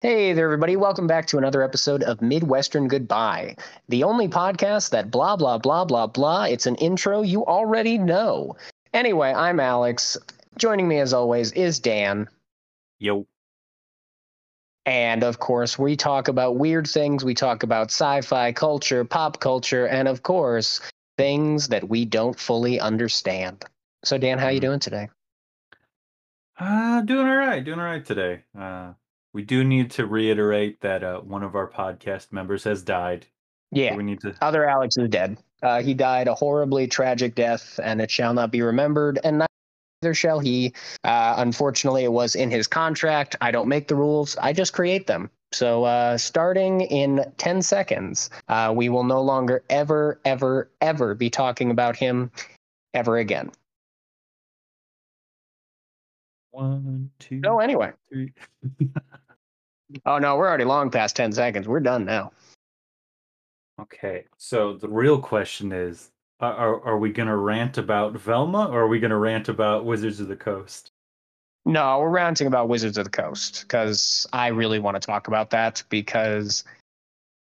Hey there, everybody. Welcome back to another episode of Midwestern Goodbye, the only podcast that blah, blah, blah, blah, blah. It's an intro you already know. Anyway, I'm Alex. Joining me as always is Dan. Yo. And of course, we talk about weird things. We talk about sci fi culture, pop culture, and of course, things that we don't fully understand. So, Dan, how are you Mhm. doing today? Uh, doing all right. Doing all right today. Uh, we do need to reiterate that uh, one of our podcast members has died. So Yeah, We need to. other Alex is dead. Uh, he died a horribly tragic death, and it shall not be remembered, and neither shall he. Uh, unfortunately, it was in his contract. I don't make the rules; I just create them. So, uh, starting in 10 seconds, uh, we will no longer ever, ever, ever be talking about him ever again. One, two, So, anyway. Oh, no, we're already long past 10 seconds. We're done now. Okay. So the real question is: Are are, are we gonna rant about Velma, or are we gonna rant about Wizards of the Coast? No, we're ranting about Wizards of the Coast because I really want to talk about that because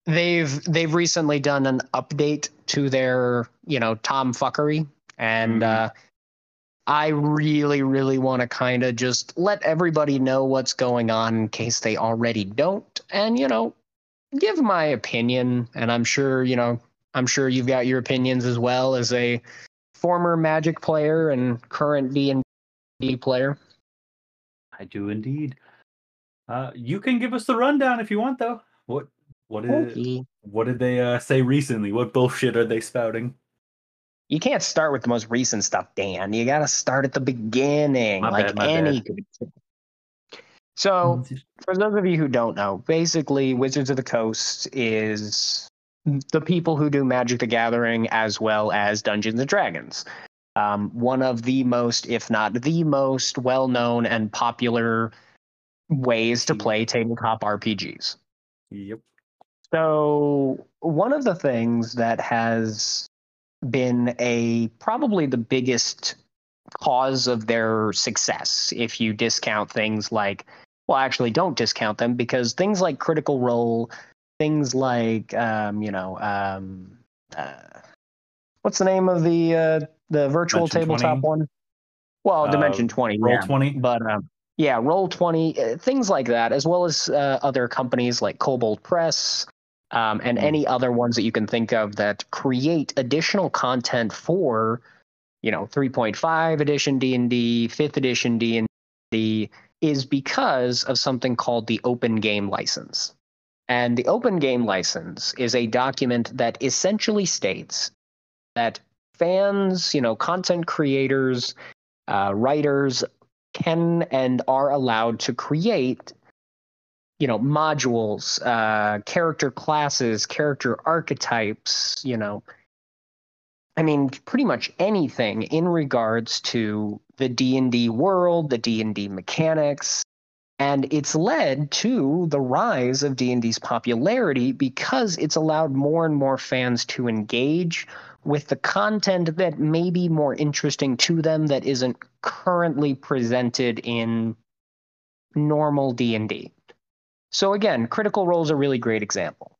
they've they've recently done an update to their you know Tom fuckery, and Mhm. uh, I really really want to kind of just let everybody know what's going on in case they already don't, and you know give my opinion, and I'm sure you know I'm sure you've got your opinions as well as a former Magic player and current D and D player. I do indeed. Uh, you can give us the rundown if you want, though. What what is Okay. what did they uh, say recently? What bullshit are they spouting? You can't start with the most recent stuff, Dan. You got to start at the beginning, My like bad, my any. bad. good kid. So, for those of you who don't know, basically, Wizards of the Coast is the people who do Magic the Gathering as well as Dungeons and Dragons. Um, one of the most, if not the most, well known and popular ways to play tabletop RPGs. Yep. So, one of the things that has been a probably the biggest cause of their success, if you discount things like, well, actually, don't discount them because things like Critical Role, things like, um, you know, um, uh, what's the name of the uh, the virtual Dimension tabletop 20? one? Well, Uh, Dimension Twenty, Roll yeah. twenty. But um, yeah, Roll Twenty, uh, things like that, as well as uh, other companies like Kobold Press um, and Mm. any other ones that you can think of that create additional content for, you know, 3.5 edition D and D, fifth edition D and D, is because of something called the Open Game License. And the Open Game License is a document that essentially states that fans, you know, content creators, uh, writers can and are allowed to create you know modules uh character classes character archetypes you know i mean pretty much anything in regards to the d&d world the d&d mechanics and it's led to the rise of d&d's popularity because it's allowed more and more fans to engage with the content that may be more interesting to them that isn't currently presented in normal D&D. So again, Critical Role is a really great example.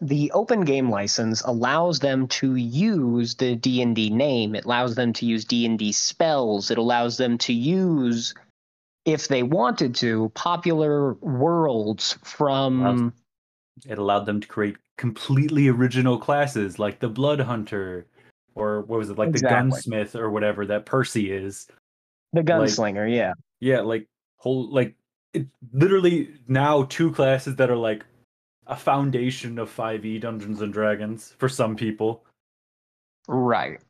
The open game license allows them to use the D&D name. It allows them to use D&D spells. It allows them to use if they wanted to popular worlds from It allowed them to create completely original classes like the Blood Hunter, or what was it, like Exactly. the Gunsmith or whatever that Percy is. the gunslinger, yeah. Yeah, like whole like it literally now two classes that are like a foundation of 5e Dungeons and Dragons for some people. Right.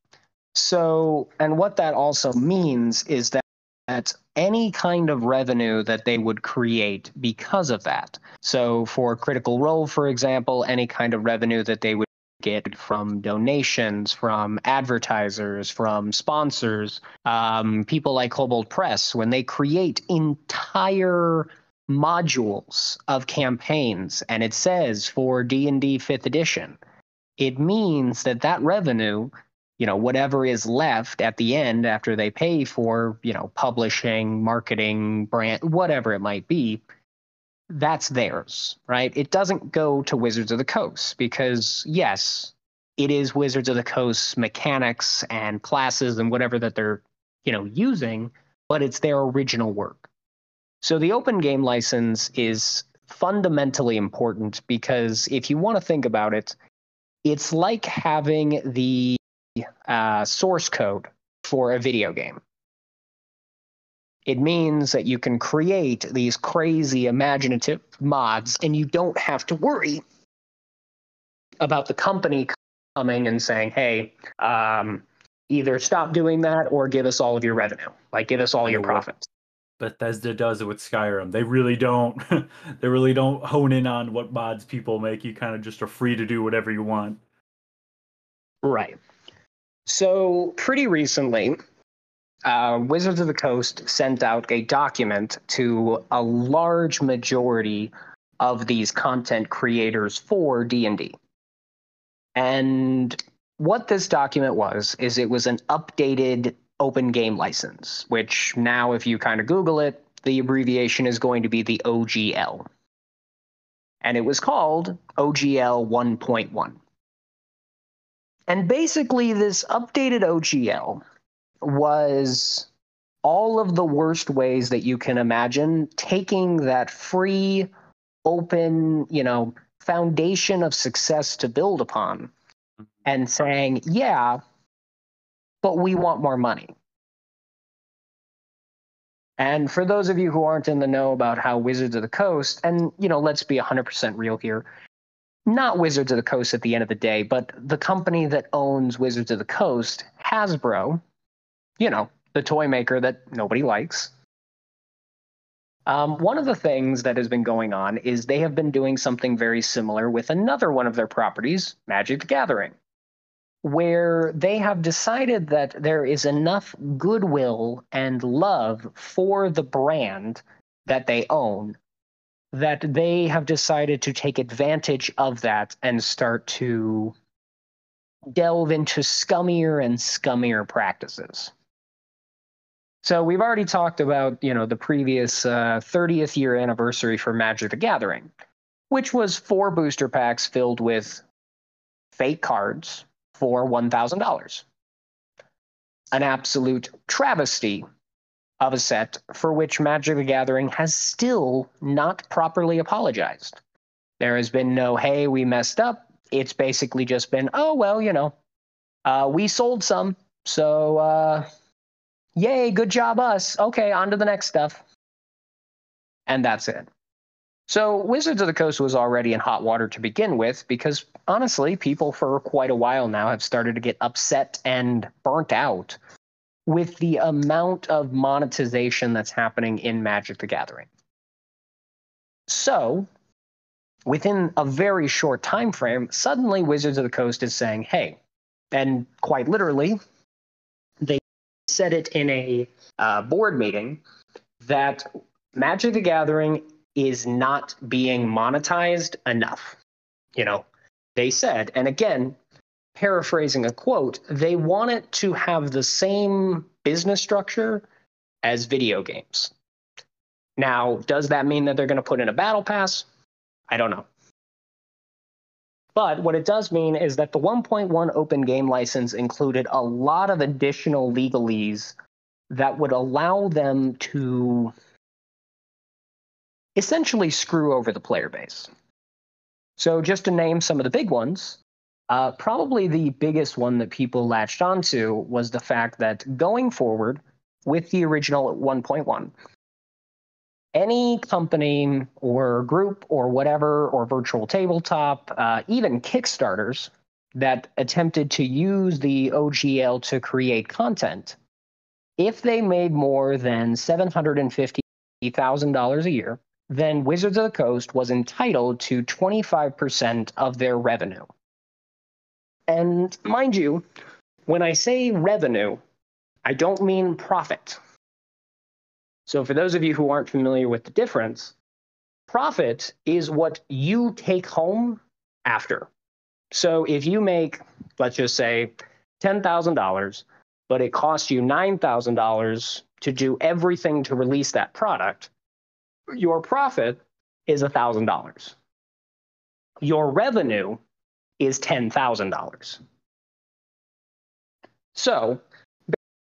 So, and what that also means is that, that any kind of revenue that they would create because of that. So, for Critical Role, for example, any kind of revenue that they would get from donations, from advertisers, from sponsors, um, people like Kobold Press, when they create entire modules of campaigns and it says for D&D 5th edition. It means that that revenue you know whatever is left at the end after they pay for you know publishing marketing brand whatever it might be that's theirs, right? It doesn't go to Wizards of the Coast because, yes, it is Wizards of the Coast mechanics and classes and whatever that they're, you know, using, but it's their original work. So the open game license is fundamentally important because if you want to think about it, it's like having the uh, source code for a video game. It means that you can create these crazy imaginative mods and you don't have to worry about the company coming and saying, hey, um, either stop doing that or give us all of your revenue, like give us all your profits. Bethesda does it with Skyrim. They really don't they really don't hone in on what mods people make. You kind of just are free to do whatever you want. Right. So pretty recently, uh, Wizards of the Coast sent out a document to a large majority of these content creators for D&D. And what this document was is it was an updated open game license, which now if you kind of Google it, the abbreviation is going to be the OGL. And it was called OGL 1.1. And basically, this updated OGL was all of the worst ways that you can imagine taking that free, open, you know, foundation of success to build upon and saying, yeah, but we want more money. And for those of you who aren't in the know about how Wizards of the Coast, and you know, let's be 100% real here, not Wizards of the Coast at the end of the day, but the company that owns Wizards of the Coast, Hasbro, you know, the toy maker that nobody likes. Um, one of the things that has been going on is they have been doing something very similar with another one of their properties, Magic the Gathering, where they have decided that there is enough goodwill and love for the brand that they own that they have decided to take advantage of that and start to delve into scummier and scummier practices. So we've already talked about, you know, the previous uh, 30th year anniversary for Magic the Gathering, which was four booster packs filled with fake cards for $1,000. An absolute travesty of a set for which Magic the Gathering has still not properly apologized. There has been no, hey, we messed up. It's basically just been, oh, well, you know, uh, we sold some. So, uh, yay, good job, us. Okay, on to the next stuff. And that's it. So, Wizards of the Coast was already in hot water to begin with because honestly, people for quite a while now have started to get upset and burnt out with the amount of monetization that's happening in Magic the Gathering. So, within a very short time frame, suddenly Wizards of the Coast is saying, "Hey," and quite literally, said it in a uh, board meeting that Magic the Gathering is not being monetized enough. You know, they said, and again, paraphrasing a quote, they want it to have the same business structure as video games. Now, does that mean that they're going to put in a battle pass? I don't know. But what it does mean is that the 1.1 open game license included a lot of additional legalese that would allow them to essentially screw over the player base. So, just to name some of the big ones, uh, probably the biggest one that people latched onto was the fact that going forward with the original 1.1, any company or group or whatever, or virtual tabletop, uh, even Kickstarters that attempted to use the OGL to create content, if they made more than $750,000 a year, then Wizards of the Coast was entitled to 25% of their revenue. And mind you, when I say revenue, I don't mean profit. So, for those of you who aren't familiar with the difference, profit is what you take home after. So, if you make, let's just say, $10,000, but it costs you $9,000 to do everything to release that product, your profit is $1,000. Your revenue is $10,000. So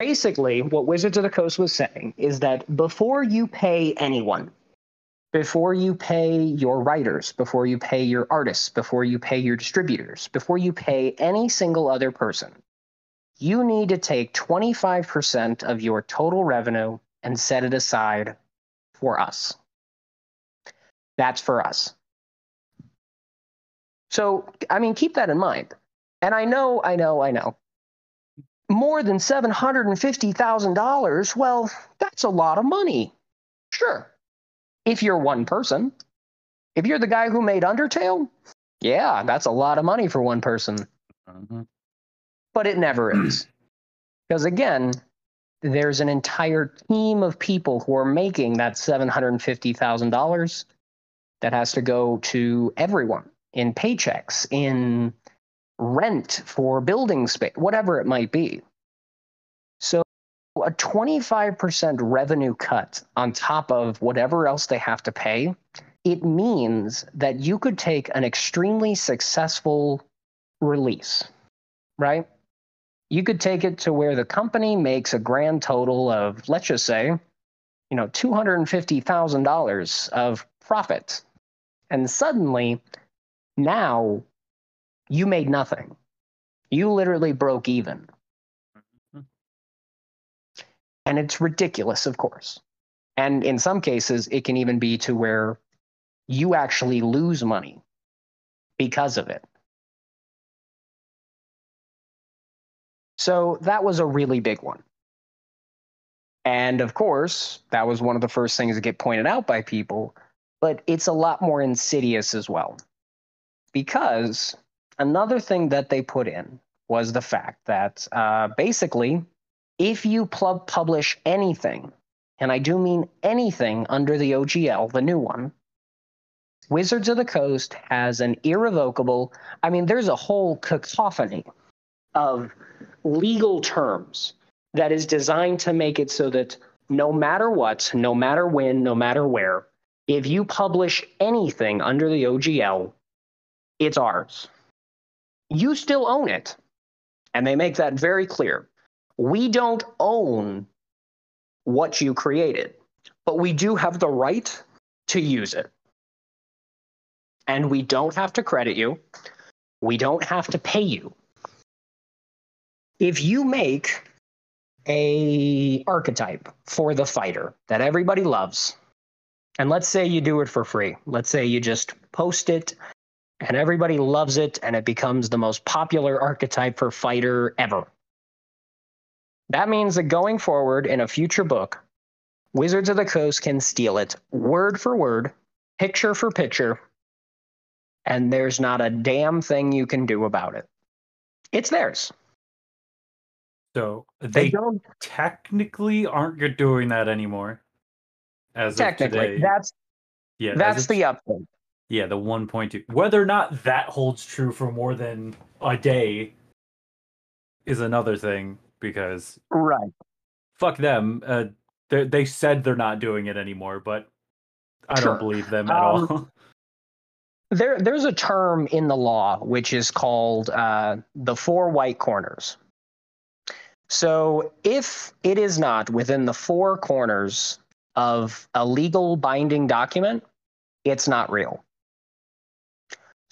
basically, what Wizards of the Coast was saying is that before you pay anyone, before you pay your writers, before you pay your artists, before you pay your distributors, before you pay any single other person, you need to take 25% of your total revenue and set it aside for us. That's for us. So, I mean, keep that in mind. And I know, I know, I know. More than $750,000, well, that's a lot of money. Sure. If you're one person, if you're the guy who made Undertale, yeah, that's a lot of money for one person. Mm-hmm. But it never is. Because again, there's an entire team of people who are making that $750,000 that has to go to everyone in paychecks, in rent for building space, whatever it might be. So a 25% revenue cut on top of whatever else they have to pay, it means that you could take an extremely successful release, right? You could take it to where the company makes a grand total of, let's just say, you know, $250,000 of profit. And suddenly, now you made nothing. You literally broke even. Mm-hmm. And it's ridiculous, of course. And in some cases, it can even be to where you actually lose money because of it. So that was a really big one. And of course, that was one of the first things that get pointed out by people, but it's a lot more insidious as well. Because another thing that they put in was the fact that uh, basically, if you pl- publish anything, and I do mean anything under the OGL, the new one, Wizards of the Coast has an irrevocable, I mean, there's a whole cacophony of legal terms that is designed to make it so that no matter what, no matter when, no matter where, if you publish anything under the OGL, it's ours. You still own it. And they make that very clear. We don't own what you created, but we do have the right to use it. And we don't have to credit you. We don't have to pay you if you make a archetype for the fighter that everybody loves and let's say you do it for free let's say you just post it and everybody loves it and it becomes the most popular archetype for fighter ever that means that going forward in a future book wizards of the coast can steal it word for word picture for picture and there's not a damn thing you can do about it it's theirs So they they don't technically aren't doing that anymore. As of technically today. that's yeah, that's the update yeah the 1.2. Whether or not that holds true for more than a day is another thing because right fuck them. Uh, they they said they're not doing it anymore, but I Sure. don't believe them at Um, all. There, there's a term in the law which is called uh, the four white corners. So, if it is not within the four corners of a legal binding document, it's not real.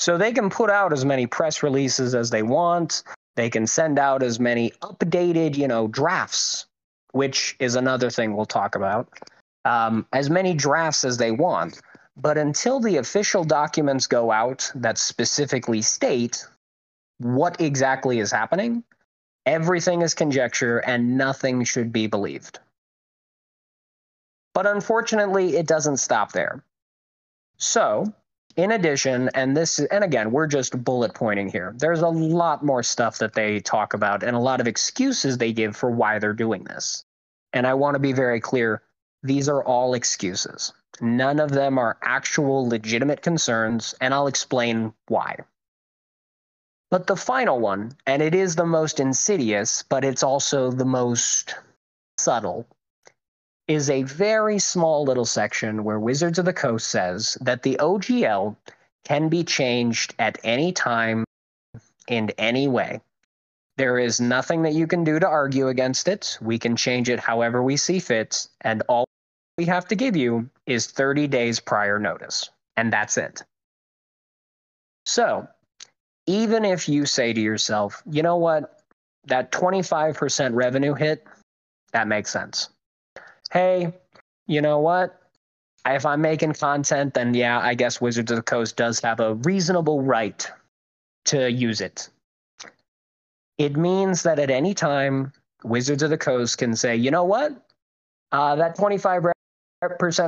So, they can put out as many press releases as they want. They can send out as many updated, you know, drafts, which is another thing we'll talk about. Um, as many drafts as they want. But until the official documents go out that specifically state what exactly is happening, everything is conjecture and nothing should be believed. But unfortunately, it doesn't stop there. So, in addition, and this, and again, we're just bullet pointing here, there's a lot more stuff that they talk about and a lot of excuses they give for why they're doing this. And I want to be very clear these are all excuses. None of them are actual legitimate concerns, and I'll explain why. But the final one, and it is the most insidious, but it's also the most subtle, is a very small little section where Wizards of the Coast says that the OGL can be changed at any time in any way. There is nothing that you can do to argue against it. We can change it however we see fit, and all we have to give you is 30 days prior notice, and that's it. So, even if you say to yourself, you know what, that 25% revenue hit, that makes sense. Hey, you know what? If I'm making content, then yeah, I guess Wizards of the Coast does have a reasonable right to use it. It means that at any time, Wizards of the Coast can say, you know what? Uh, that 25%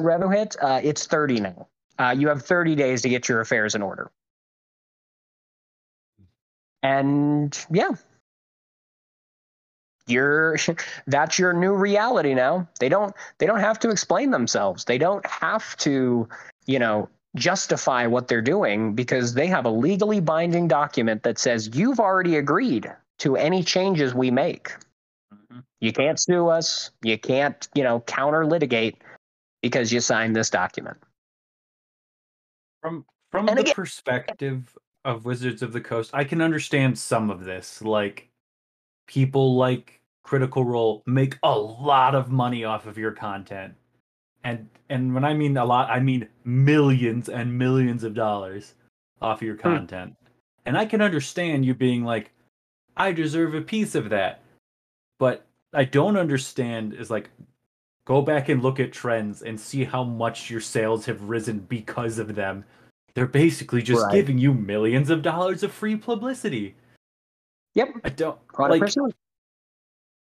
revenue hit, uh, it's 30 now. Uh, you have 30 days to get your affairs in order. And yeah, you're that's your new reality now. They don't they don't have to explain themselves. They don't have to, you know, justify what they're doing because they have a legally binding document that says you've already agreed to any changes we make. Mm-hmm. You can't sue us. You can't, you know, counter litigate because you signed this document. From from and the again, perspective of Wizards of the Coast, I can understand some of this. Like people like Critical Role make a lot of money off of your content. And and when I mean a lot, I mean millions and millions of dollars off of your hmm. content. Hmm. And I can understand you being like, I deserve a piece of that. But I don't understand is like go back and look at trends and see how much your sales have risen because of them. They're basically just right. giving you millions of dollars of free publicity. Yep. I don't 100%. like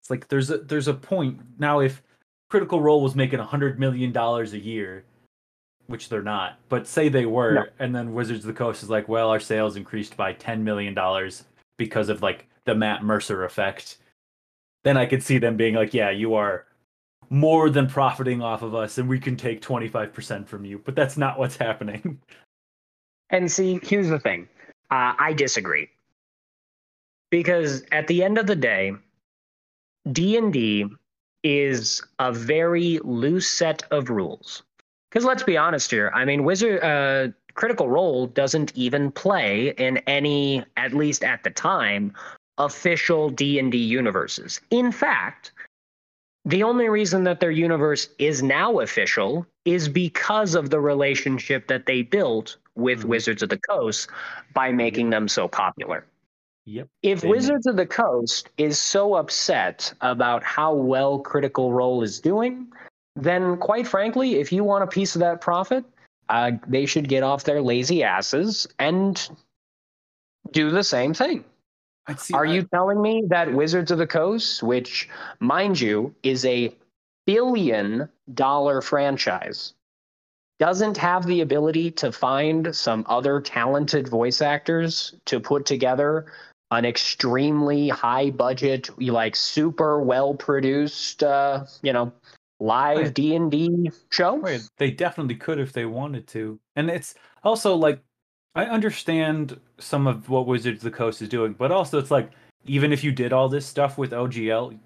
it's like there's a there's a point now if Critical Role was making a hundred million dollars a year, which they're not, but say they were, no. and then Wizards of the Coast is like, well, our sales increased by ten million dollars because of like the Matt Mercer effect. Then I could see them being like, yeah, you are more than profiting off of us, and we can take twenty five percent from you. But that's not what's happening. And see, here's the thing. Uh, I disagree because at the end of the day, D&D is a very loose set of rules. Because let's be honest here, I mean, Wizard uh, Critical Role doesn't even play in any, at least at the time, official D&D universes. In fact, the only reason that their universe is now official is because of the relationship that they built with mm-hmm. Wizards of the Coast by making them so popular. Yep. If Wizards of the Coast is so upset about how well Critical Role is doing, then quite frankly, if you want a piece of that profit, uh, they should get off their lazy asses and do the same thing. See, Are I... you telling me that Wizards of the Coast, which, mind you, is a billion dollar franchise, doesn't have the ability to find some other talented voice actors to put together an extremely high budget, like super well produced, uh, you know, live D and D show. Right. They definitely could if they wanted to, and it's also like I understand some of what Wizards of the Coast is doing, but also it's like even if you did all this stuff with OGL,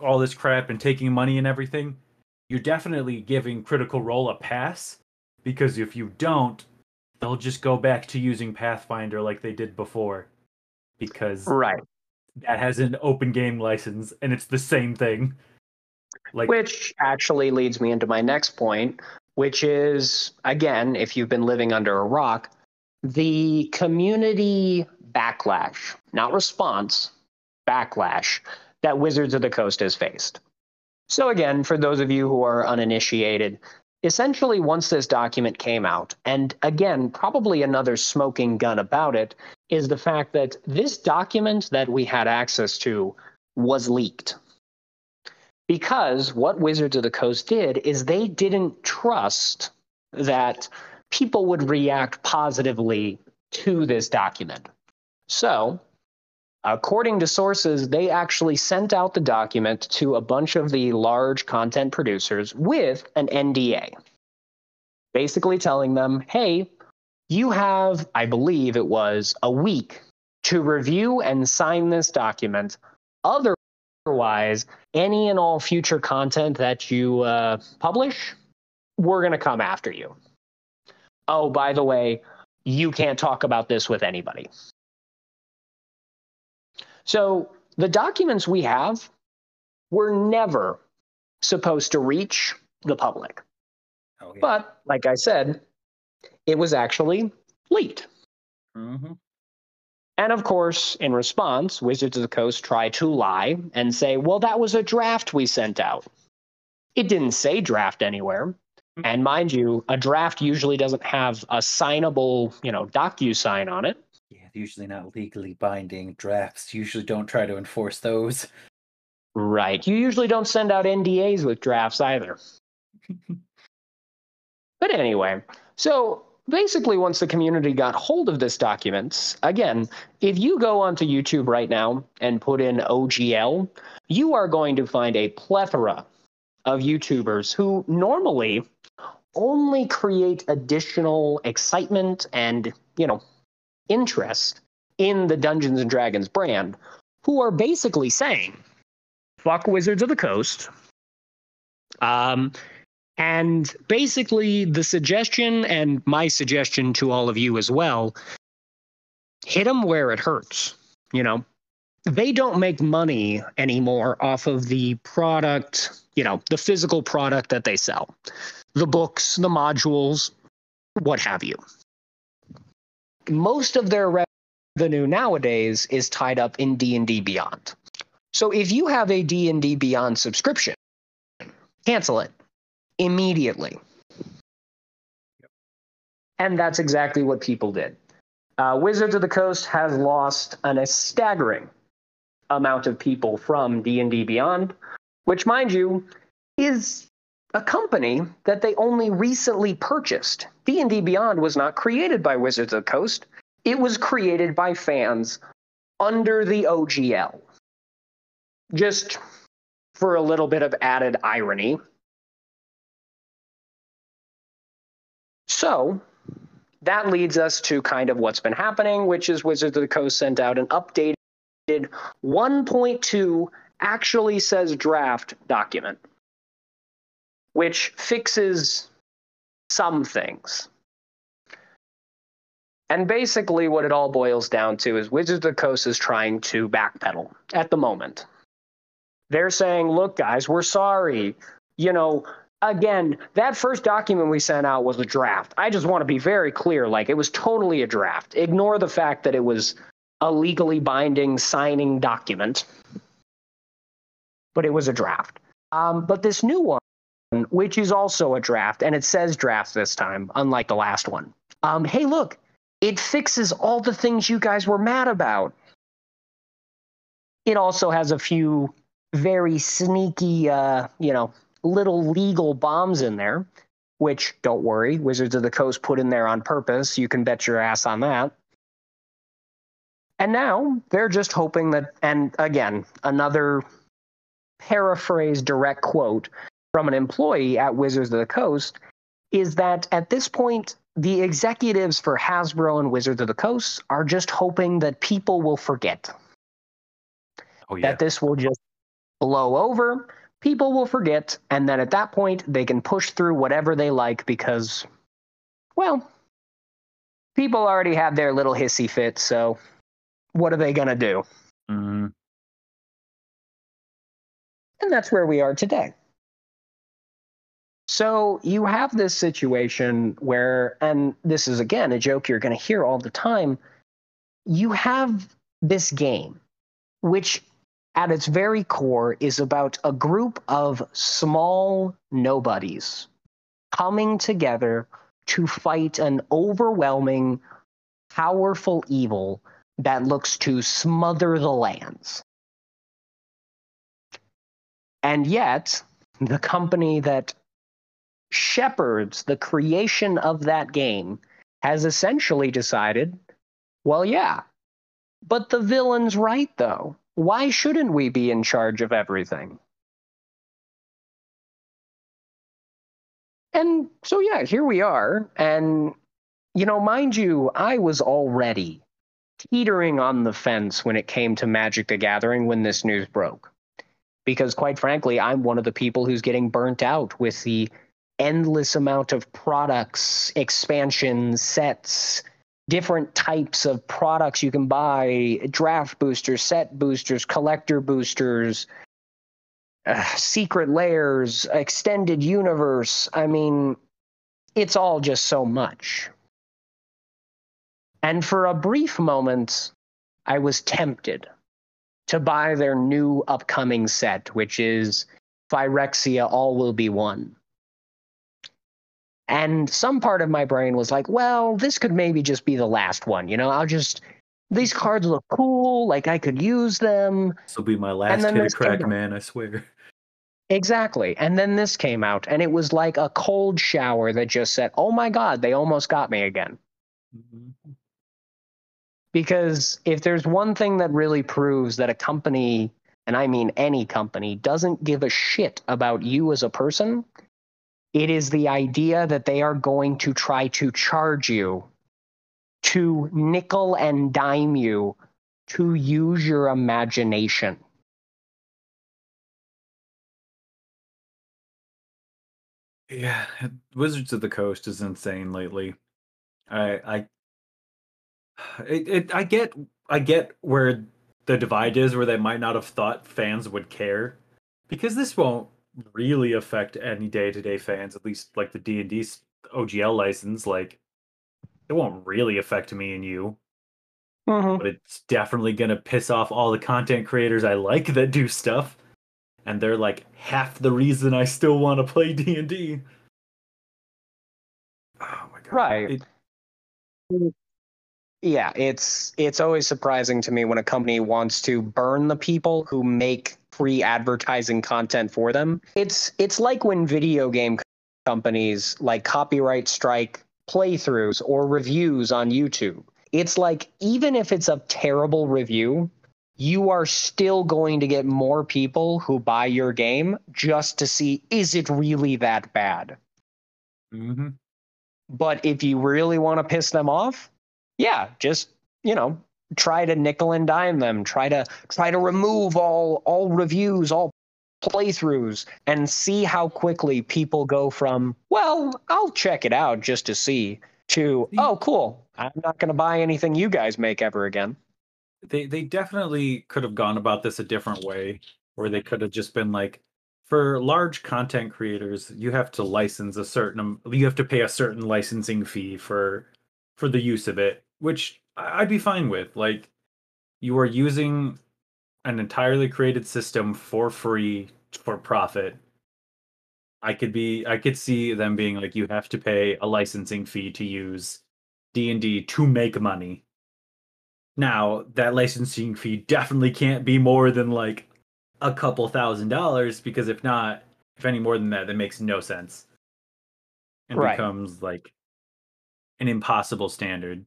all this crap and taking money and everything, you're definitely giving Critical Role a pass because if you don't, they'll just go back to using Pathfinder like they did before because right that has an open game license and it's the same thing. Like which actually leads me into my next point, which is again, if you've been living under a rock, the community backlash, not response, backlash that Wizards of the Coast has faced. So again, for those of you who are uninitiated, essentially once this document came out, and again, probably another smoking gun about it, is the fact that this document that we had access to was leaked. Because what Wizards of the Coast did is they didn't trust that people would react positively to this document. So, according to sources, they actually sent out the document to a bunch of the large content producers with an NDA, basically telling them, hey, you have, I believe it was, a week to review and sign this document. otherwise, any and all future content that you uh, publish, we're going to come after you. Oh, by the way, you can't talk about this with anybody. So the documents we have were never supposed to reach the public. Oh, yeah. But like I said, it was actually leaked. Mm-hmm. And of course, in response, Wizards of the Coast tried to lie and say, well, that was a draft we sent out. It didn't say draft anywhere. Mm-hmm. And mind you, a draft usually doesn't have a signable, you know, docu sign on it. Yeah, usually not legally binding drafts. Usually don't try to enforce those. Right. You usually don't send out NDAs with drafts either. but anyway, so basically once the community got hold of this document again if you go onto youtube right now and put in ogl you are going to find a plethora of youtubers who normally only create additional excitement and you know interest in the dungeons and dragons brand who are basically saying fuck wizards of the coast um and basically, the suggestion and my suggestion to all of you as well hit them where it hurts. You know, they don't make money anymore off of the product, you know, the physical product that they sell the books, the modules, what have you. Most of their revenue nowadays is tied up in D&D Beyond. So if you have a D&D Beyond subscription, cancel it immediately. Yep. And that's exactly what people did. Uh, Wizards of the Coast has lost an, a staggering amount of people from D&D Beyond, which mind you is a company that they only recently purchased. D&D Beyond was not created by Wizards of the Coast. It was created by fans under the OGL. Just for a little bit of added irony, So that leads us to kind of what's been happening, which is Wizards of the Coast sent out an updated 1.2 actually says draft document, which fixes some things. And basically, what it all boils down to is Wizards of the Coast is trying to backpedal at the moment. They're saying, look, guys, we're sorry. You know, again, that first document we sent out was a draft. I just want to be very clear like it was totally a draft. Ignore the fact that it was a legally binding signing document, but it was a draft. Um, but this new one, which is also a draft, and it says draft this time, unlike the last one. Um, hey, look, it fixes all the things you guys were mad about. It also has a few very sneaky, uh, you know, little legal bombs in there, which don't worry, Wizards of the Coast put in there on purpose. You can bet your ass on that. And now they're just hoping that, and again, another paraphrase direct quote from an employee at Wizards of the Coast is that at this point, the executives for Hasbro and Wizards of the Coast are just hoping that people will forget. Oh, yeah. That this will just blow over people will forget, and then at that point, they can push through whatever they like because, well, people already have their little hissy fit, so what are they going to do? Mm-hmm. And that's where we are today. So you have this situation where, and this is again a joke you're going to hear all the time, you have this game, which at its very core is about a group of small nobodies coming together to fight an overwhelming, powerful evil that looks to smother the lands. And yet, the company that shepherds the creation of that game has essentially decided well, yeah, but the villain's right, though. Why shouldn't we be in charge of everything? And so, yeah, here we are. And, you know, mind you, I was already teetering on the fence when it came to Magic the Gathering when this news broke. because quite frankly, I'm one of the people who's getting burnt out with the endless amount of products, expansions, sets, different types of products you can buy, draft boosters, set boosters, collector boosters, uh, secret layers, extended universe. I mean, it's all just so much. And for a brief moment, I was tempted to buy their new upcoming set, which is Phyrexia All Will Be One. And some part of my brain was like, well, this could maybe just be the last one. You know, I'll just, these cards look cool. Like I could use them. This will be my last hit of crack, man. I swear. Exactly. And then this came out, and it was like a cold shower that just said, oh my God, they almost got me again. Mm-hmm. Because if there's one thing that really proves that a company, and I mean any company, doesn't give a shit about you as a person, it is the idea that they are going to try to charge you, to nickel and dime you, to use your imagination. Yeah, Wizards of the Coast is insane lately. I I it, it I get I get where the divide is where they might not have thought fans would care because this won't really affect any day-to-day fans at least like the D&D OGL license like it won't really affect me and you Mhm. but it's definitely going to piss off all the content creators I like that do stuff and they're like half the reason I still want to play D&D. Oh my god. Right. It- Yeah, it's it's always surprising to me when a company wants to burn the people who make free advertising content for them. It's it's like when video game companies like copyright strike playthroughs or reviews on YouTube. It's like even if it's a terrible review, you are still going to get more people who buy your game just to see is it really that bad? Mhm. But if you really want to piss them off, yeah, just you know, try to nickel and dime them. Try to try to remove all all reviews, all playthroughs, and see how quickly people go from well, I'll check it out just to see to oh, cool. I'm not going to buy anything you guys make ever again. They they definitely could have gone about this a different way where they could have just been like for large content creators, you have to license a certain you have to pay a certain licensing fee for for the use of it, which I'd be fine with. Like you are using an entirely created system for free for profit. I could be I could see them being like you have to pay a licensing fee to use D&D to make money. Now, that licensing fee definitely can't be more than like a couple thousand dollars because if not, if any more than that, that makes no sense. And Right. becomes like an impossible standard.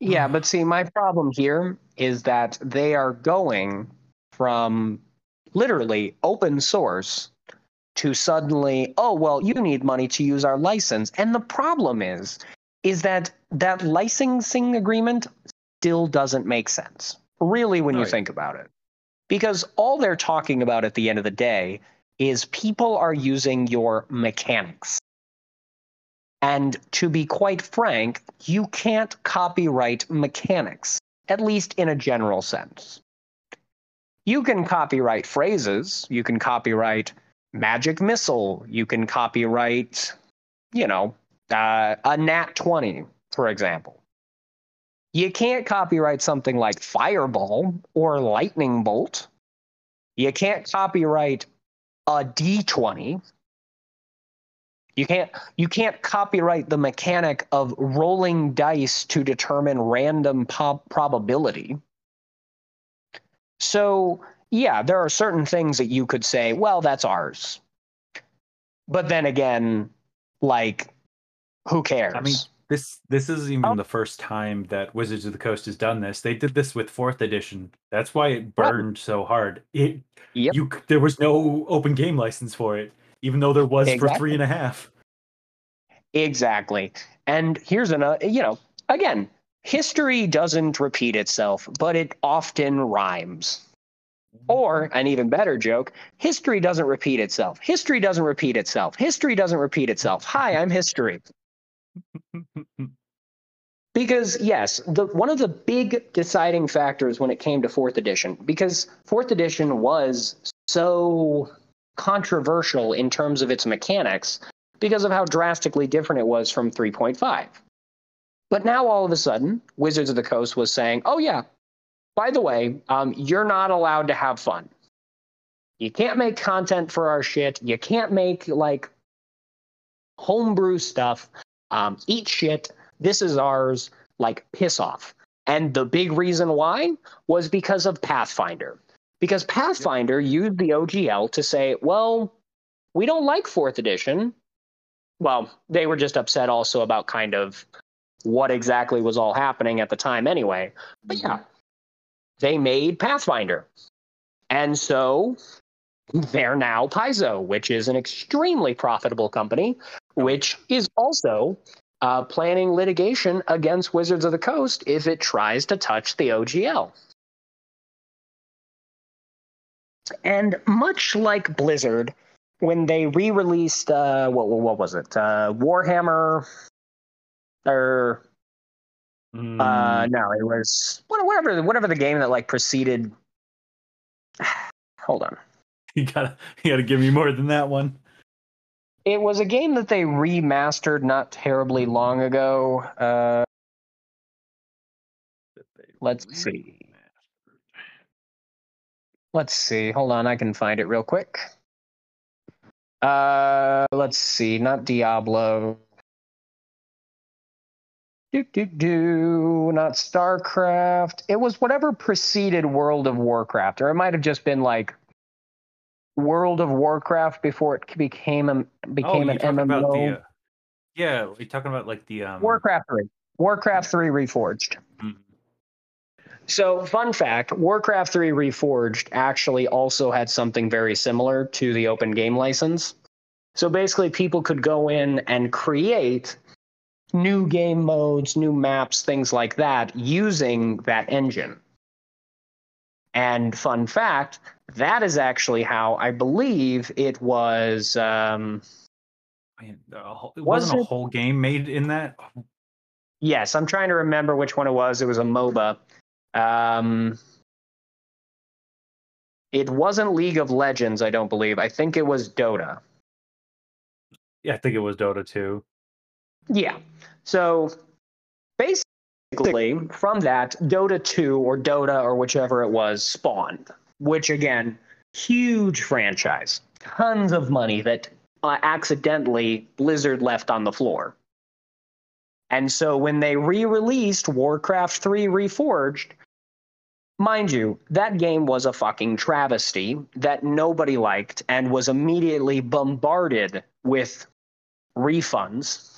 Yeah, but see, my problem here is that they are going from literally open source to suddenly, oh, well, you need money to use our license. And the problem is, is that that licensing agreement still doesn't make sense, really, when you Right. think about it. Because all they're talking about at the end of the day is people are using your mechanics. And to be quite frank, you can't copyright mechanics, at least in a general sense. You can copyright phrases, you can copyright magic missile, you can copyright, you know, uh, a nat 20, for example. You can't copyright something like fireball or lightning bolt. You can't copyright a d20 you can't you can't copyright the mechanic of rolling dice to determine random pop probability. So, yeah, there are certain things that you could say, well, that's ours. But then again, like who cares? I mean, this this isn't even Oh. the first time that Wizards of the Coast has done this. They did this with fourth edition. That's why it burned so hard. It Yep. you there was no open game license for it, even though there was for three and a half. Exactly. And here's another, you know, again, history doesn't repeat itself, but it often rhymes. Mm-hmm. Or an even better joke, history doesn't repeat itself. History doesn't repeat itself. History doesn't repeat itself. Hi, I'm history. Because yes, the one of the big deciding factors when it came to fourth edition, because fourth edition was so controversial in terms of its mechanics because of how drastically different it was from 3.5. But now all of a sudden, Wizards of the Coast was saying, "Oh yeah, by the way, um, you're not allowed to have fun. You can't make content for our shit. You can't make like homebrew stuff. Um, eat shit. This is ours. Like piss off." And the big reason why was because of Pathfinder. Because Pathfinder used the OGL to say, well, we don't like fourth edition. Well, they were just upset also about kind of what exactly was all happening at the time anyway. But yeah, they made Pathfinder. And so they're now Paizo, which is an extremely profitable company, which is also uh, planning litigation against Wizards of the Coast if it tries to touch the OGL. And much like Blizzard, when they re-released uh, what what was it? Uh, Warhammer, or Mm, uh, no, it was whatever whatever the game that like preceded. Hold on, you gotta you gotta give me more than that one. it was a game that they remastered not terribly long ago. Uh, Let's see. Let's see. Hold on, I can find it real quick. Uh, let's see. Not Diablo. Do do do. Not StarCraft. It was whatever preceded World of Warcraft, or it might have just been like World of Warcraft before it became a Oh, became you're an MMO. about the uh, yeah, you're talking about like the um Warcraft three. Warcraft three Reforged. mhm. So, fun fact Warcraft 3 Reforged actually also had something very similar to the open game license. So, basically, people could go in and create new game modes, new maps, things like that using that engine. And, fun fact, that is actually how I believe it was. Um, Man, the whole- it Was wasn't a whole game made in that. yes, I'm trying to remember which one it was. It was a MOBA. Um, it wasn't League of Legends, I don't believe. I think it was Dota. Yeah, I think it was Dota 2. Yeah. So basically, from that, Dota 2 or Dota or whichever it was spawned, which again, huge franchise, tons of money that uh, accidentally Blizzard left on the floor. And so when they re released Warcraft 3 Reforged, mind you, that game was a fucking travesty that nobody liked and was immediately bombarded with refunds.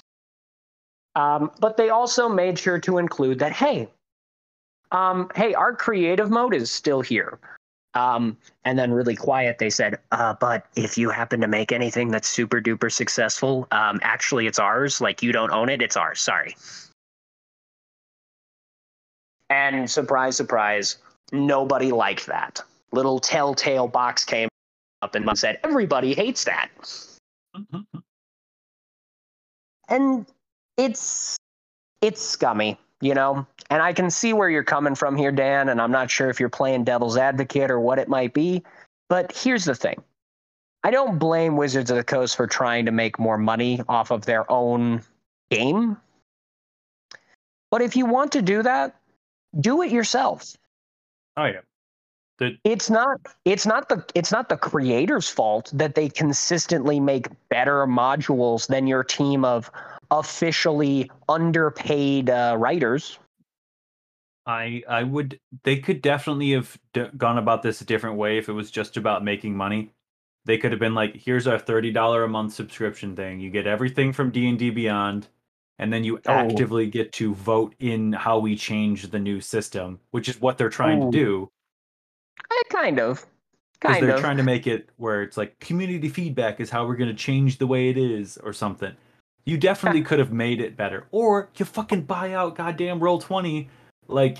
Um, but they also made sure to include that, hey, um, hey, our creative mode is still here. Um, and then really quiet, they said, uh, but if you happen to make anything that's super duper successful, um, actually it's ours. Like you don't own it, it's ours. Sorry. And surprise, surprise, nobody liked that. Little telltale box came up and said, everybody hates that. and it's it's scummy, you know. And I can see where you're coming from here, Dan. And I'm not sure if you're playing devil's advocate or what it might be. But here's the thing: I don't blame Wizards of the Coast for trying to make more money off of their own game. But if you want to do that, do it yourself Oh yeah. The, it's not it's not the it's not the creator's fault that they consistently make better modules than your team of officially underpaid uh, writers I I would they could definitely have d- gone about this a different way if it was just about making money. They could have been like, here's our thirty dollar a month subscription thing. You get everything from D and D Beyond, and then you Oh. actively get to vote in how we change the new system, which is what they're trying Oh. to do. I kind of Because kind they're of trying to make it where it's like community feedback is how we're going to change the way it is or something. You definitely could have made it better, or you fucking buy out goddamn roll twenty, like,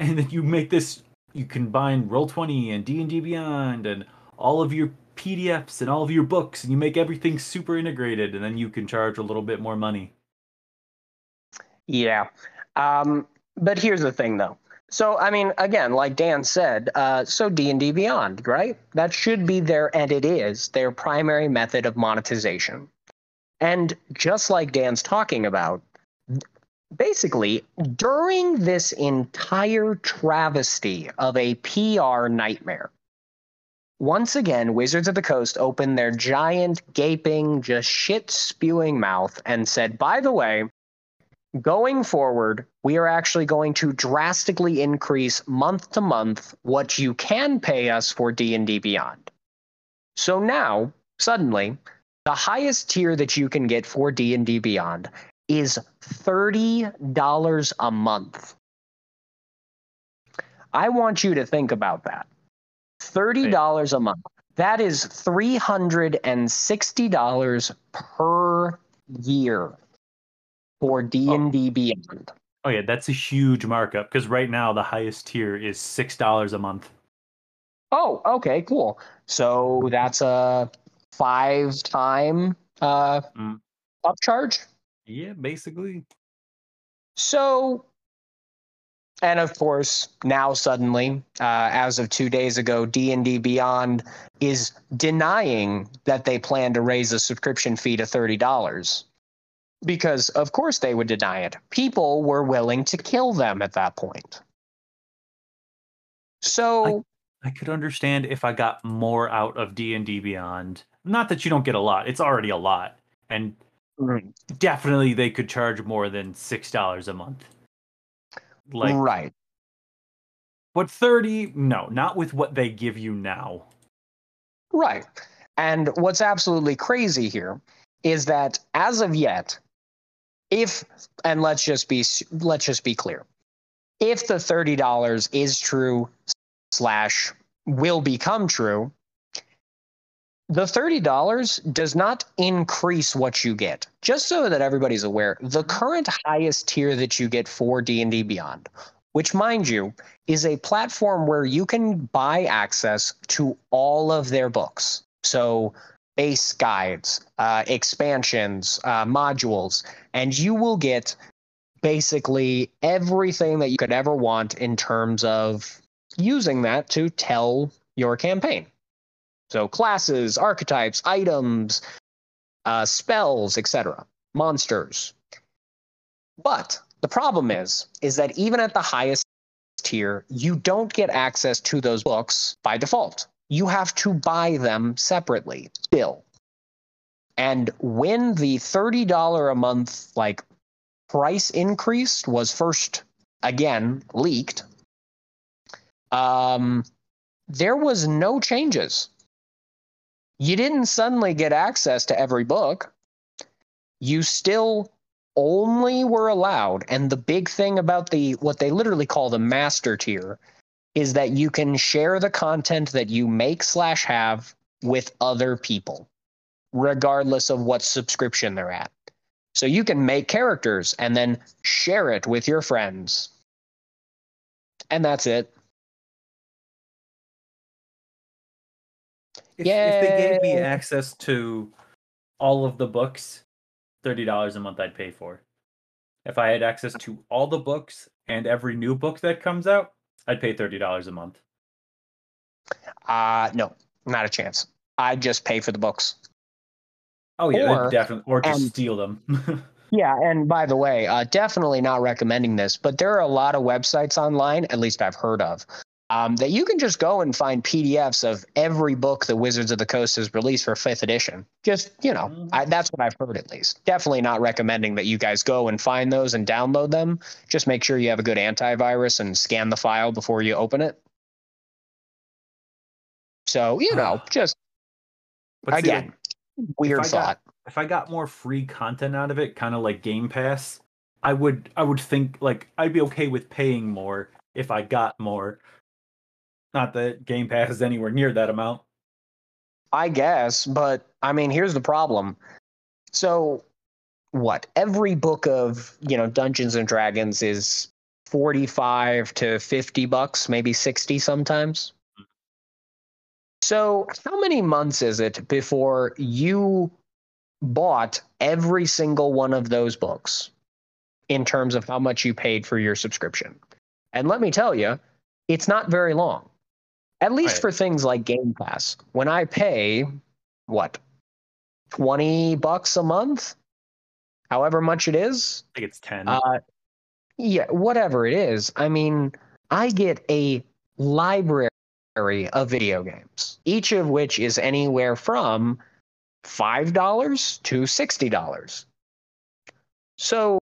and then you make this you combine Roll20 and D&D Beyond and all of your PDFs and all of your books and you make everything super integrated and then you can charge a little bit more money. Yeah. Um, but here's the thing though. So I mean, again, like Dan said, uh, so D and D Beyond, right? That should be their, and it is their primary method of monetization. And just like Dan's talking about, basically during this entire travesty of a PR nightmare, once again, Wizards of the Coast opened their giant, gaping, just shit spewing mouth and said, by the way, going forward, we are actually going to drastically increase month to month what you can pay us for D&D Beyond. So now, suddenly, the highest tier that you can get for D&D Beyond is $30 a month. I want you to think about that. $30 a month. That is $360 per year for D&D oh. Beyond. Oh yeah, that's a huge markup because right now the highest tier is six dollars a month. Oh, okay, cool. So that's a five time uh, Mm. upcharge. Yeah, basically. So, and of course, now suddenly, uh, as of two days ago, D and D Beyond is denying that they plan to raise the subscription fee to thirty dollars, because of course they would deny it. People were willing to kill them at that point. So, I could understand if I got more out of D and D Beyond. Not that you don't get a lot; it's already a lot, and definitely they could charge more than six dollars a month. Like, right. but thirty? No, not with what they give you now. Right. And what's absolutely crazy here is that as of yet, if and let's just be let's just be clear, if the thirty dollars is true slash will become true, the thirty dollars does not increase what you get. Just so that everybody's aware, the current highest tier that you get for D and D Beyond, which mind you is a platform where you can buy access to all of their books. So, base guides, uh, expansions, uh, modules, and you will get basically everything that you could ever want in terms of using that to tell your campaign. So, classes, archetypes, items, uh, spells, etc., monsters. But the problem is, is that even at the highest tier, you don't get access to those books by default. You have to buy them separately still. And when the $30 a month like price increase was first again leaked, um, there was no changes. You didn't suddenly get access to every book. You still only were allowed and the big thing about the what they literally call the master tier is that you can share the content that you make slash have with other people regardless of what subscription they're at. So you can make characters and then share it with your friends. And that's it If, if they gave me access to all of the books, thirty dollars a month I'd pay for. If I had access to all the books and every new book that comes out, I'd pay thirty dollars a month. uh no not a chance I'd just pay for the books Oh yeah, Or- definitely. Or just and- steal them. Yeah, and by the way, uh, definitely not recommending this, but there are a lot of websites online, at least I've heard of, um, that you can just go and find PDFs of every book the Wizards of the Coast has released for fifth edition. Just, you know, Mhm. I, that's what I've heard at least. Definitely not recommending that you guys go and find those and download them. Just make sure you have a good antivirus and scan the file before you open it. So, you know, just but see, again, like, weird I got- thought. if I got more free content out of it, kind of like Game Pass, I would I would think like I'd be okay with paying more if I got more. Not that Game Pass is anywhere near that amount. I guess, but I mean, here's the problem. So, what? Every book of, you know, Dungeons and Dragons is 45 to 50 bucks, maybe 60 sometimes. So, how many months is it before you bought every single one of those books in terms of how much you paid for your subscription? And let me tell you, it's not very long. At least Right. for things like Game Pass. When I pay what 20 bucks a month, however much it is, I think it's ten. uh, yeah, whatever it is. I mean, I get a library of video games, each of which is anywhere from $5 to $60. So,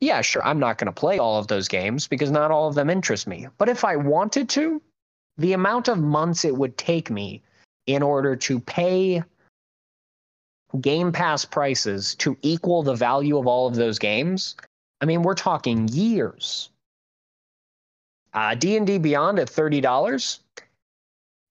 yeah, sure, I'm not going to play all of those games because not all of them interest me. But if I wanted to, the amount of months it would take me in order to pay Game Pass prices to equal the value of all of those games I mean, we're talking years. Uh, D&D Beyond at $30,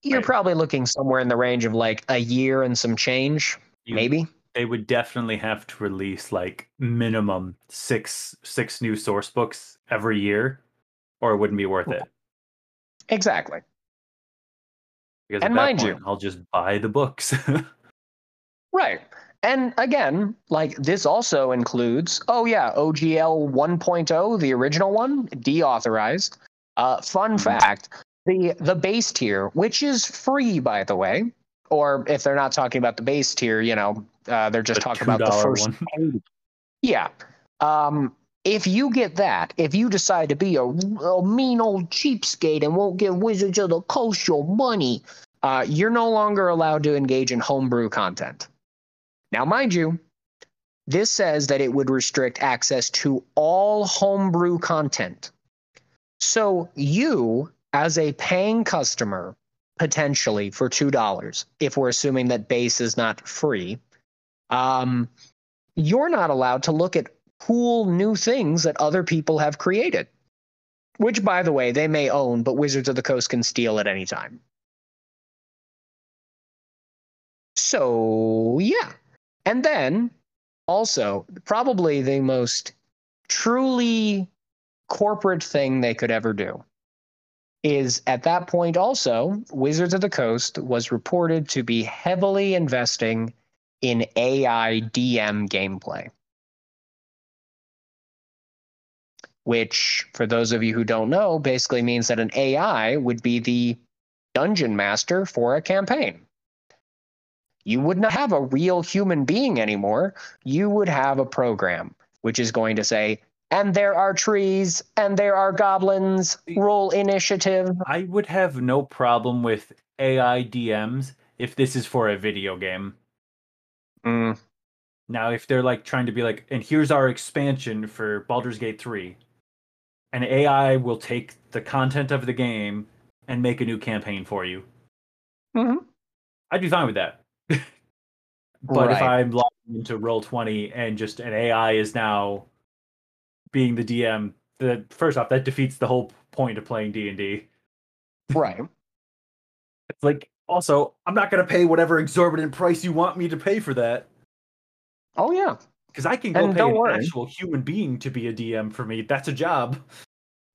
you're Right. probably looking somewhere in the range of like a year and some change, You- maybe. they would definitely have to release like minimum six six new source books every year, or it wouldn't be worth it. Exactly. Because And mind you- I'll just buy the books. Right. And again, like this also includes, oh yeah, OGL 1.0, the original one, deauthorized. Uh, fun Mhm. fact: the the base tier, which is free, by the way, or if they're not talking about the base tier, you know, uh, they're just The talking about the first. one. Yeah. Um, if you get that, if you decide to be a, a mean old cheapskate and won't give Wizards of the Coast your money, uh, you're no longer allowed to engage in homebrew content. Now, mind you, this says that it would restrict access to all homebrew content. So, you, as a paying customer, potentially for $2, if we're assuming that base is not free, um, you're not allowed to look at cool new things that other people have created. Which, by the way, they may own, but Wizards of the Coast can steal at any time. So, yeah. And then also, probably the most truly corporate thing they could ever do is at that point also Wizards of the Coast was reported to be heavily investing in AI DM gameplay. Which, for those of you who don't know, basically means that an AI would be the dungeon master for a campaign. You would not have a real human being anymore. You would have a program which is going to say, and there are trees, and there are goblins, roll initiative. I would have no problem with AI DMs if this is for a video game. Mm, Now, if they're like trying to be like, and here's our expansion for Baldur's Gate 3, an AI will take the content of the game and make a new campaign for you. Mhm. I'd be fine with that. but if I'm logging into Roll20 and just an AI is now being the DM, the first off, that defeats the whole point of playing D&D. Right. It's like, also, I'm not going to pay whatever exorbitant price you want me to pay for that. Oh, yeah. Because I can go And pay an worry. actual human being to be a DM for me. That's a job.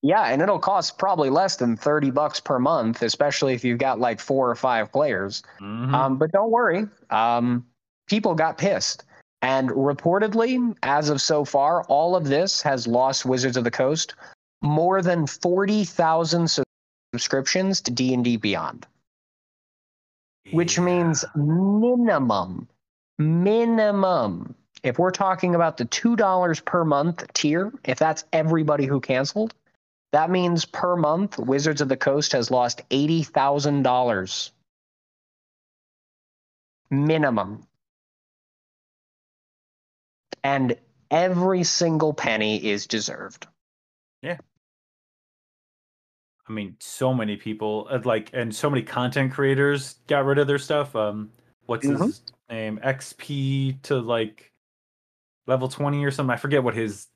Yeah, and it'll cost probably less than 30 bucks per month, especially if you've got like four or five players. Mhm. Um, but don't worry, um, people got pissed. And reportedly, as of so far, all of this has lost Wizards of the Coast more than 40,000 subscriptions to D&D Beyond, which means minimum, minimum, if we're talking about the $2 per month tier, if that's everybody who canceled, that means per month, Wizards of the Coast has lost $80,000 minimum. And every single penny is deserved. Yeah. I mean, so many people uh, like, and so many content creators got rid of their stuff. Um, what's Mhm. his name? XP to like level twenty or something. I forget what his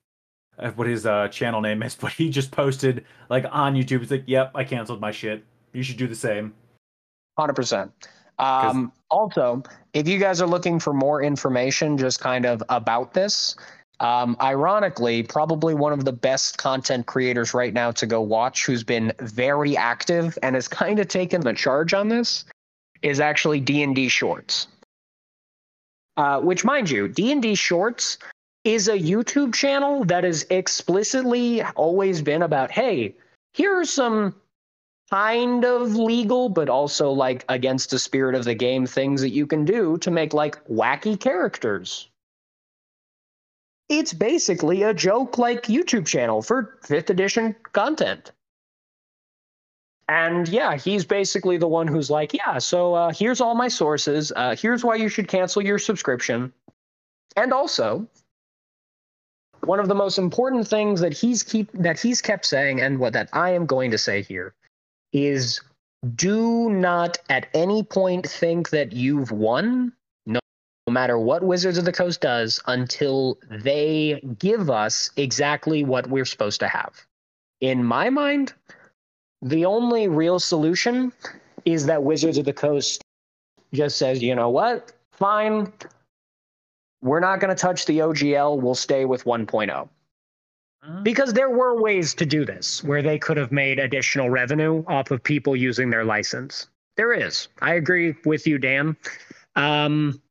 uh, what his uh, channel name is, but he just posted like on YouTube. It's like, "Yep, I canceled my shit. You should do the same." Hundred percent. Um, also, if you guys are looking for more information, just kind of about this, Um, ironically, probably one of the best content creators right now to go watch, who's been very active and has kind of taken the charge on this, is actually D and D Shorts. Uh, which, mind you, D and D Shorts is a YouTube channel that has explicitly always been about, hey, here are some kind of legal, but also like against the spirit of the game things that you can do to make like wacky characters. It's basically a joke like YouTube channel for fifth edition content. And yeah, he's basically the one who's like, yeah, so uh, here's all my sources. Uh, here's why you should cancel your subscription. And also, one of the most important things that he's keep that he's kept saying, and what that I am going to say here, is do not at any point think that you've won, no, matter what Wizards of the Coast does, until they give us exactly what we're supposed to have. In my mind, the only real solution is that Wizards of the Coast just says, you know what? Fine. We're not going to touch the OGL. We'll stay with 1.0. Because there were ways to do this where they could have made additional revenue off of people using their license. There is. I agree with you, Dan. Um,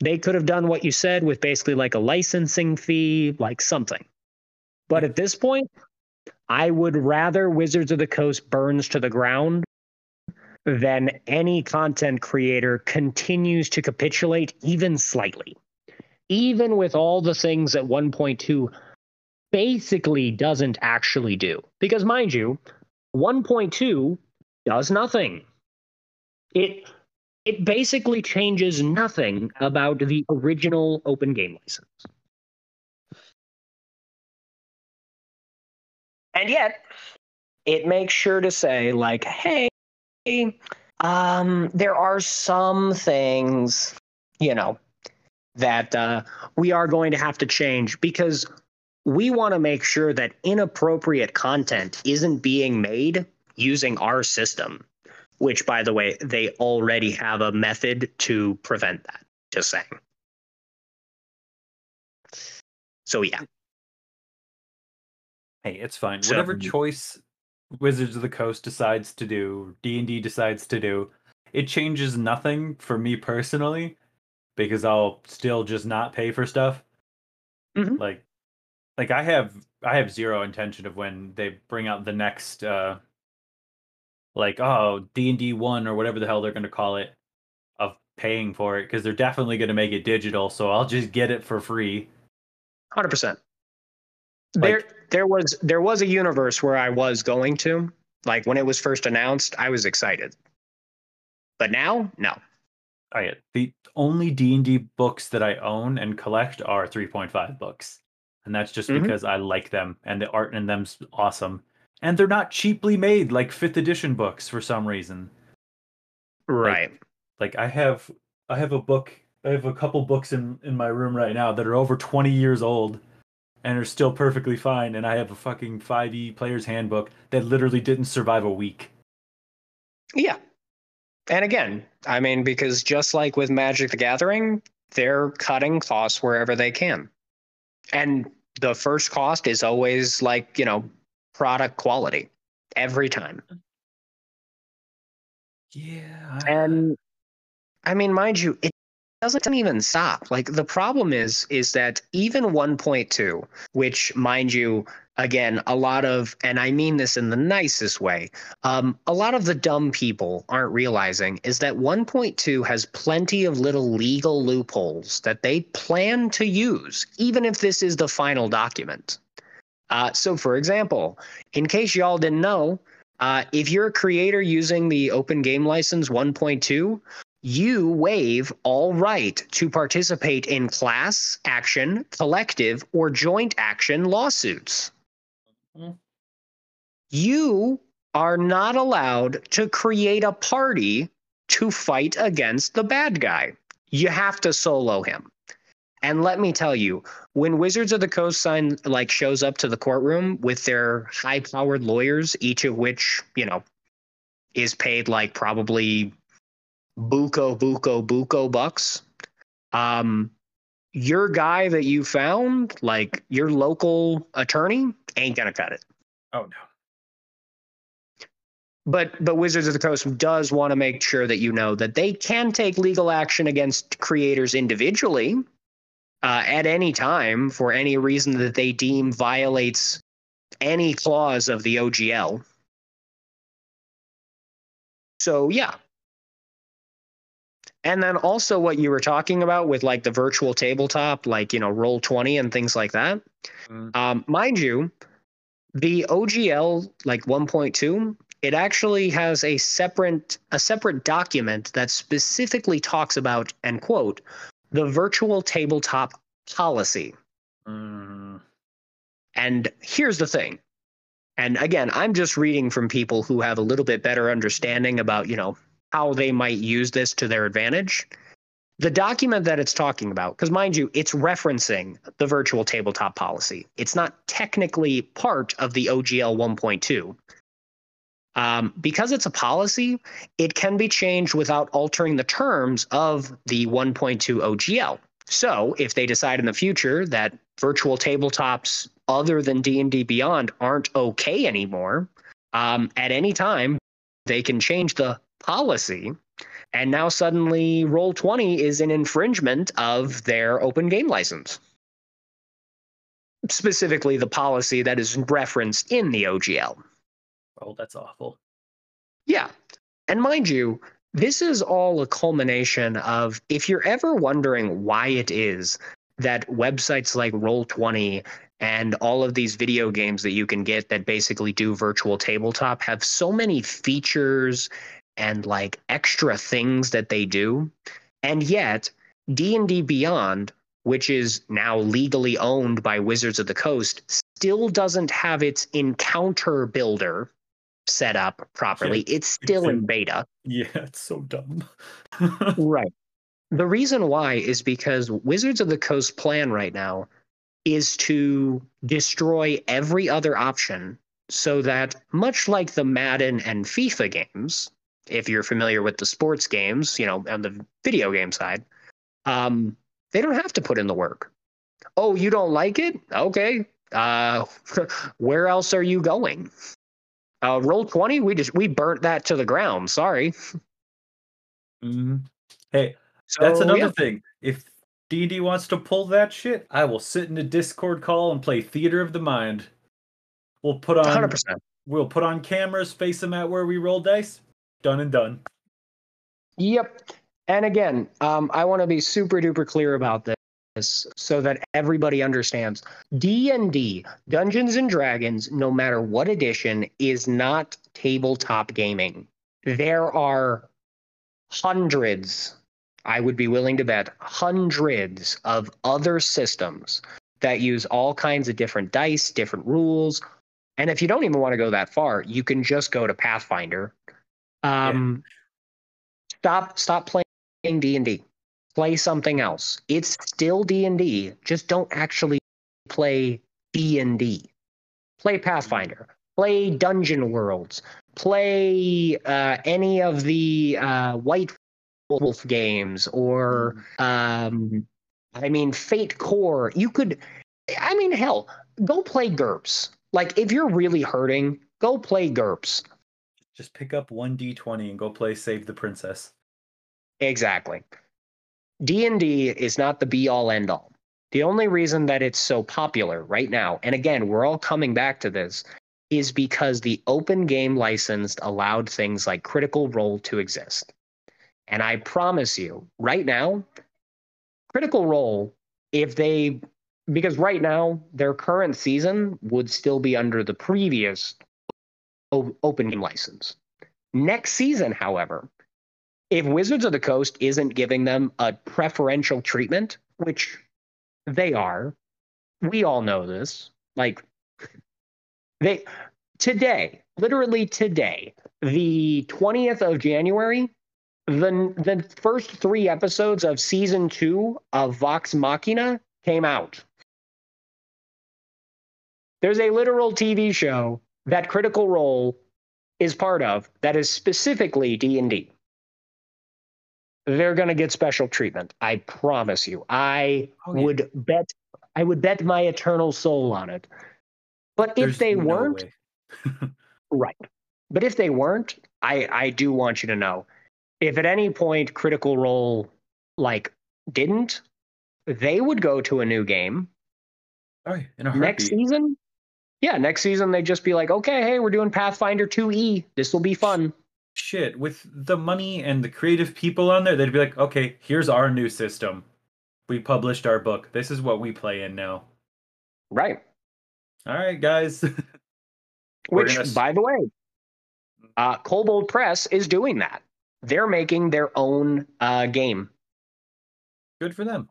they could have done what you said with basically like a licensing fee, like something. But at this point, I would rather Wizards of the Coast burns to the ground than any content creator continues to capitulate even slightly. Even with all the things that 1.2 basically doesn't actually do. Because, mind you, 1.2 does nothing. It it basically changes nothing about the original open game license. And yet, it makes sure to say, like, hey, um, there are some things, you know, that uh, we are going to have to change because we want to make sure that inappropriate content isn't being made using our system, which, by the way, they already have a method to prevent that. Just saying. So, yeah. Hey, it's fine. So- Whatever choice Wizards of the Coast decides to do, D and D decides to do, it changes nothing for me personally, because I'll still just not pay for stuff. Mhm. Like, like I have I have zero intention of when they bring out the next, uh like oh D and D one or whatever the hell they're going to call it, of paying for it because they're definitely going to make it digital. So I'll just get it for free. Hundred percent. Like- There, there was there was a universe where I was going to, like when it was first announced, I was excited. But now, no. I the only D and D books that I own and collect are 3.5 books, and that's just Mhm. because I like them and the art in them's awesome, and they're not cheaply made like fifth edition books for some reason. Right. Like I have I have a book I have a couple books in in my room right now that are over 20 years old and are still perfectly fine, and I have a fucking 5e player's handbook that literally didn't survive a week. Yeah. And again, I mean, because just like with Magic the Gathering, they're cutting costs wherever they can. And the first cost is always like, you know, product quality every time. Yeah. And I mean, mind you, it doesn't even stop. Like the problem is, is that even 1.2, which mind you, again, a lot of, and I mean this in the nicest way, um, a lot of the dumb people aren't realizing is that 1.2 has plenty of little legal loopholes that they plan to use, even if this is the final document. Uh, so, for example, in case y'all didn't know, uh, if you're a creator using the Open Game License 1.2, you waive all right to participate in class action, collective, or joint action lawsuits. Mhm. You are not allowed to create a party to fight against the bad guy. You have to solo him. And let me tell you, when Wizards of the Coast sign like shows up to the courtroom with their high-powered lawyers, each of which, you know, is paid like probably buco buco buco bucks, um, your guy that you found, like your local attorney, ain't gonna cut it. Oh no. But but Wizards of the Coast does want to make sure that you know that they can take legal action against creators individually uh, at any time for any reason that they deem violates any clause of the OGL. So yeah. And then also what you were talking about with like the virtual tabletop, like you know, roll twenty and things like that. Mm. Um, mind you, the OGL like 1.2 it actually has a separate a separate document that specifically talks about and quote the virtual tabletop policy Mm. and here's the thing and again i'm just reading from people who have a little bit better understanding about you know how they might use this to their advantage. The document that it's talking about because mind you it's referencing the virtual tabletop policy. It's not technically part of the ogl 1.2 um, because it's a policy, it can be changed without altering the terms of the 1.2 OGL. So, if they decide in the future that virtual tabletops other than D&D Beyond aren't okay anymore, um, at any time they can change the policy and now suddenly Roll20 is an infringement of their open game license. Specifically the policy that is referenced in the OGL. Oh, that's awful. Yeah. And mind you, this is all a culmination of if you're ever wondering why it is that websites like Roll20 and all of these video games that you can get that basically do virtual tabletop have so many features and like extra things that they do and yet D&D Beyond which is now legally owned by Wizards of the Coast still doesn't have its encounter builder set up properly. It's still in beta. Yeah, it's so dumb. Right. The reason why is because Wizards of the Coast plan right now is to destroy every other option so that much like the Madden and FIFA games, if you're familiar with the sports games, you know, on the video game side, um, they don't have to put in the work. Oh, you don't like it? Okay. Uh, where else are you going? Uh, roll 20, we just we burnt that to the ground. Sorry. Mhm. Hey, So, that's another yeah. thing. If D&D wants to pull that shit, I will sit in a Discord call and play Theater of the Mind. We'll put on 100%. we'll put on cameras, face them at where we roll dice. Done and done. Yep. And again, um, I want to be super duper clear about this so that everybody understands. D&D, Dungeons and Dragons, no matter what edition, is not tabletop gaming. There are hundreds, I would be willing to bet, hundreds of other systems that use all kinds of different dice, different rules. And if you don't even want to go that far, you can just go to Pathfinder. Um, Stop stop playing D&D. Play something else. It's still D&D, just don't actually play D&D. Play Pathfinder. Play Dungeon Worlds. Play uh, any of the uh, White Wolf games or um, I mean Fate Core. You could I mean hell, go play GURPS. Like if you're really hurting, go play GURPS. Just pick up one D20 and go play Save the Princess. Exactly. D&D is not the be all end all. The only reason that it's so popular right now, and again, we're all coming back to this, is because the open game license allowed things like Critical Role to exist. And I promise you, right now, Critical Role, if they, because right now, their current season would still be under the previous open game license. Next season, however, if Wizards of the Coast isn't giving them a preferential treatment, which they are, we all know this. Like they today, literally today, the 20th of January, the the first 3 episodes of season 2 of Vox Machina came out. There's a literal TV show that Critical Role is part of that is specifically D&D. they're going to get special treatment. I promise you. I Oh, yeah. would bet I would bet my eternal soul on it. But if There's they no weren't, right. But if they weren't, I I do want you to know if at any point Critical Role like didn't, they would go to a new game Oh, in a next season. Yeah, next season they'd just be like, okay, hey, we're doing Pathfinder 2E. This will be fun. Shit, with the money and the creative people on there, they'd be like, okay, here's our new system. We published our book. This is what we play in now. Right. All right, guys. Which, gonna by the way, uh, Kobold Press is doing that. They're making their own uh, game. Good for them.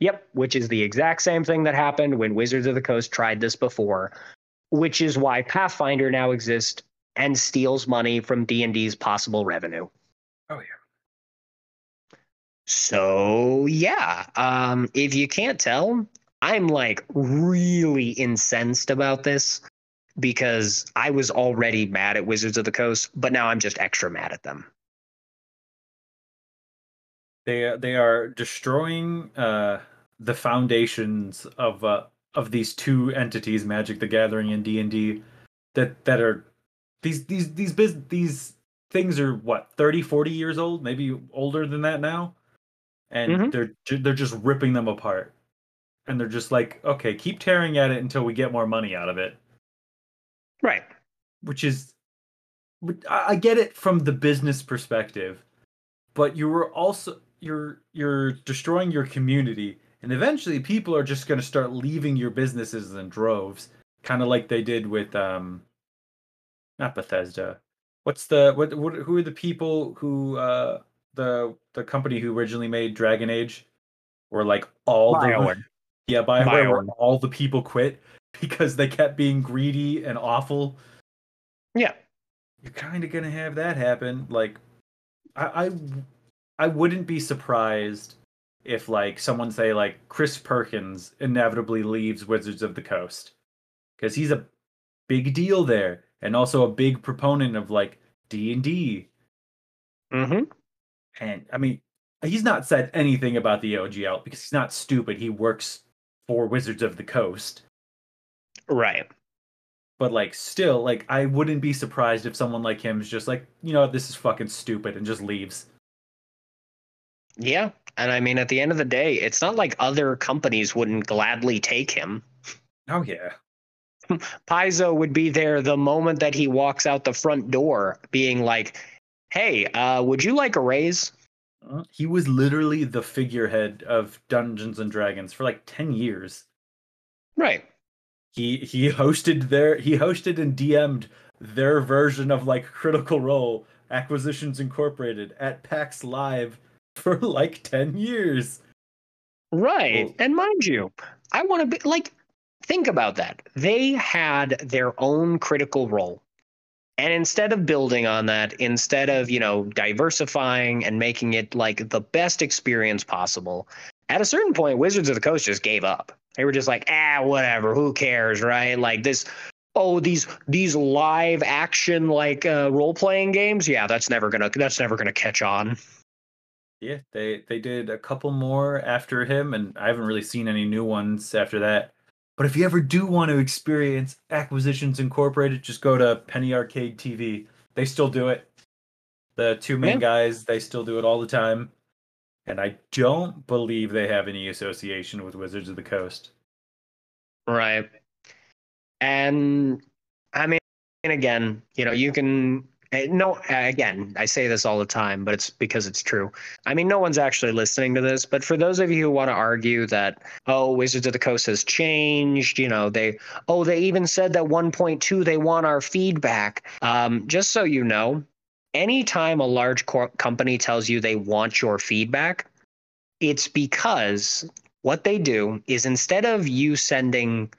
Yep, which is the exact same thing that happened when Wizards of the Coast tried this before, which is why Pathfinder now exists and steals money from D&D's possible revenue. Oh, yeah. So, yeah, um, if you can't tell, I'm like really incensed about this because I was already mad at Wizards of the Coast, but now I'm just extra mad at them. They they are destroying uh, the foundations of uh, of these two entities, Magic the Gathering and D and D, that that are these these these biz, these things are what 30 40 years old maybe older than that now and Mhm. they're they're just ripping them apart and they're just like okay keep tearing at it until we get more money out of it Right. which is I get it from the business perspective, but you were also you're you're destroying your community, and eventually people are just going to start leaving your businesses in droves, kind of like they did with um, not Bethesda. What's the what, what who are the people who uh the the company who originally made Dragon Age, were like all the yeah Bioware, where BioWare. all the people quit because they kept being greedy and awful Yeah. you're kind of gonna have that happen. Like, I, I, I wouldn't be surprised if like someone say like Chris Perkins inevitably leaves Wizards of the Coast because he's a big deal there and also a big proponent of like D and D. Mm-hmm. And I mean, he's not said anything about the OGL because he's not stupid. He works for Wizards of the Coast. Right. But like, still, like, I wouldn't be surprised if someone like him is just like, you know, what, this is fucking stupid and just leaves. Yeah. And I mean, at the end of the day, it's not like other companies wouldn't gladly take him. Oh yeah. Paizo would be there the moment that he walks out the front door, being like, "Hey, uh, would you like a raise?" Uh, He was literally the figurehead of Dungeons and Dragons for like 10 years. Right. He he hosted their he hosted and DM'd their version of like Critical Role Acquisitions Incorporated at PAX Live for like 10 years. Right. Well- and mind you, I want to be like, think about that. They had their own critical role. And instead of building on that, instead of, you know, diversifying and making it like the best experience possible, at a certain point, Wizards of the Coast just gave up. They were just like, ah, whatever, who cares, right? Like this, oh, these these live action like uh, role playing games, yeah, that's never gonna that's never gonna catch on. Yeah, they they did a couple more after him and I haven't really seen any new ones after that. But if you ever do want to experience Acquisitions Incorporated, just go to Penny Arcade TV. They still do it. The two main Yeah. guys, they still do it all the time. And I don't believe they have any association with Wizards of the Coast. Right. And I mean, and again, you know, you can eh, no again, I say this all the time, but it's because it's true. I mean, no one's actually listening to this, but for those of you who want to argue that oh, Wizards of the Coast has changed, you know, they oh, they even said that 1.2 they want our feedback. Um, just so you know, anytime a large cor- company tells you they want your feedback, it's because what they do is instead of you sending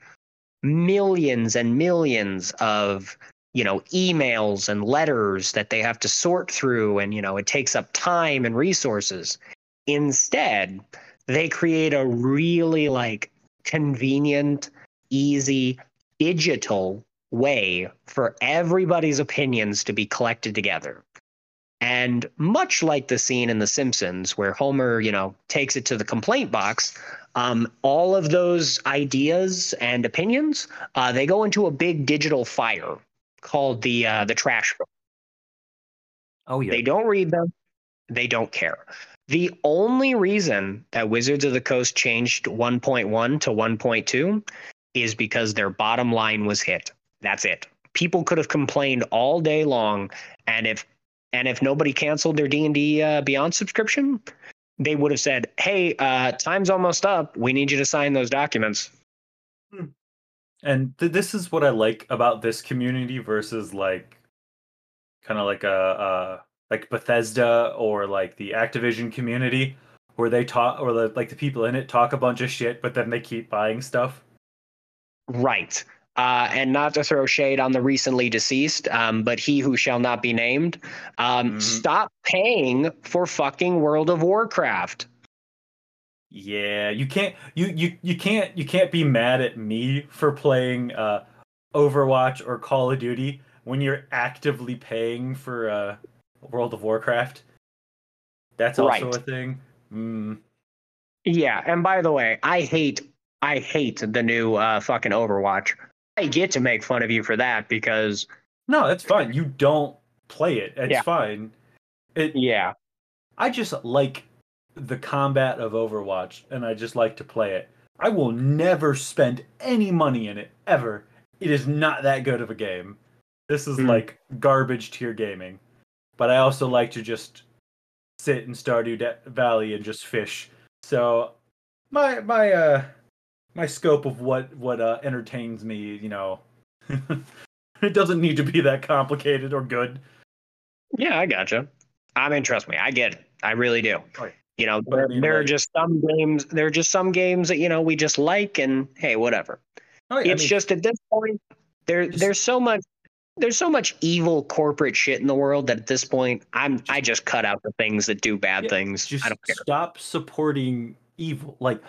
millions and millions of you know emails and letters that they have to sort through and you know it takes up time and resources. Instead they create a really like convenient easy digital way for everybody's opinions to be collected together. And much like the scene in The Simpsons where Homer, you know, takes it to the complaint box, um, all of those ideas and opinions, uh, they go into a big digital fire called the uh, the trash. Oh yeah. They don't read them. They don't care. The only reason that Wizards of the Coast changed 1.1 to 1.2 is because their bottom line was hit. That's it. People could have complained all day long, and if and if nobody canceled their D and D uh, Beyond subscription, they would have said, "Hey, uh, time's almost up. We need you to sign those documents." And th- this is what I like about this community versus like kind of like a uh like Bethesda or like the Activision community where they talk or the, like the people in it talk a bunch of shit but then they keep buying stuff. Right. Uh, and not to throw shade on the recently deceased, um, but he who shall not be named, um, Mhm. stop paying for fucking World of Warcraft. Yeah, you can't you you you can't you can't be mad at me for playing uh Overwatch or Call of Duty when you're actively paying for uh World of Warcraft. That's also Right. a thing. Mm. Yeah, and by the way, I hate I hate the new uh, fucking Overwatch. I get to make fun of you for that because No, that's fine. You don't play it. It's Yeah. fine. It yeah, I just like the combat of Overwatch and I just like to play it. I will never spend any money in it ever. It is not that good of a game. This is Hmm. like garbage tier gaming. But I also like to just sit in Stardew Valley and just fish. So my my uh my scope of what what uh entertains me, you know, it doesn't need to be that complicated or good. yeah, I gotcha. I mean, trust me, I get it. I really do. Right. You know, But I there, mean, there are just some games. There are just some games that you know we just like, and hey, whatever. Oh, yeah, I it's mean, just at this point there Just- there's so much there's so much evil corporate shit in the world that at this point I'm I just cut out the things that do bad Yeah, things. just I don't care. stop supporting evil. Like,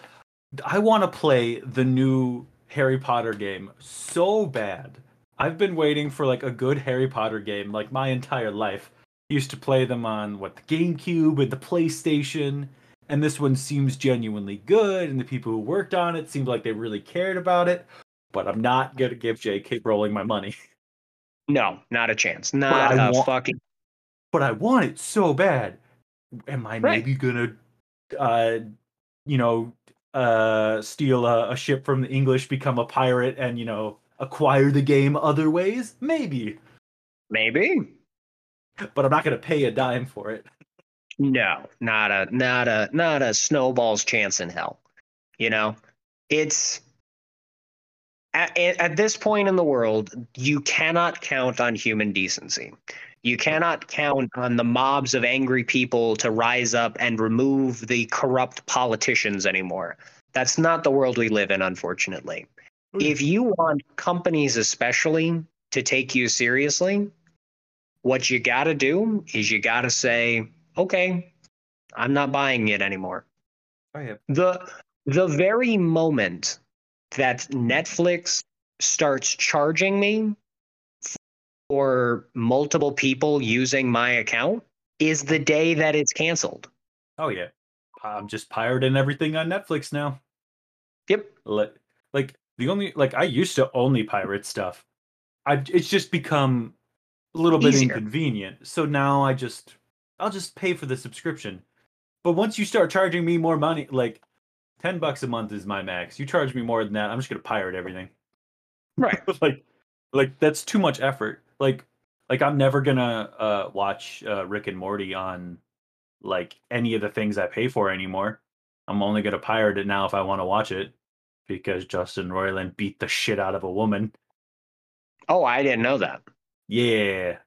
I want to play the new Harry Potter game so bad. I've been waiting for like a good Harry Potter game like my entire life. Used to play them on what the GameCube and the PlayStation, and this one seems genuinely good, and the people who worked on it seemed like they really cared about it. But I'm not gonna give J.K. Rowling my money. No, not a chance. Not a want- fucking but I want it so bad. Am I Right. maybe gonna, uh, you know, uh, steal a, a ship from the English, become a pirate, and you know, acquire the game other ways? Maybe, maybe. But I'm not gonna pay a dime for it. No, not a not a not a snowball's chance in hell. You know, it's at, at this point in the world, you cannot count on human decency. You cannot count on the mobs of angry people to rise up and remove the corrupt politicians anymore. That's not the world we live in, unfortunately. If you want companies, especially, to take you seriously, what you got to do is you got to say, okay, I'm not buying it anymore. Oh yeah, The the very moment that Netflix starts charging me for multiple people using my account is the day that it's canceled. oh yeah. I'm just pirating everything on Netflix now. Yep. Like, like the only like I used to only pirate stuff. I it's just become a little bit Easier. inconvenient. So now I just I'll just pay for the subscription. But once you start charging me more money, like ten bucks a month is my max. You charge me more than that, I'm just gonna pirate everything. Right. like like that's too much effort. Like like I'm never gonna uh watch uh Rick and Morty on like any of the things I pay for anymore. I'm only gonna pirate it now if I want to watch it because Justin Roiland beat the shit out of a woman. Oh, I didn't know that. Yeah.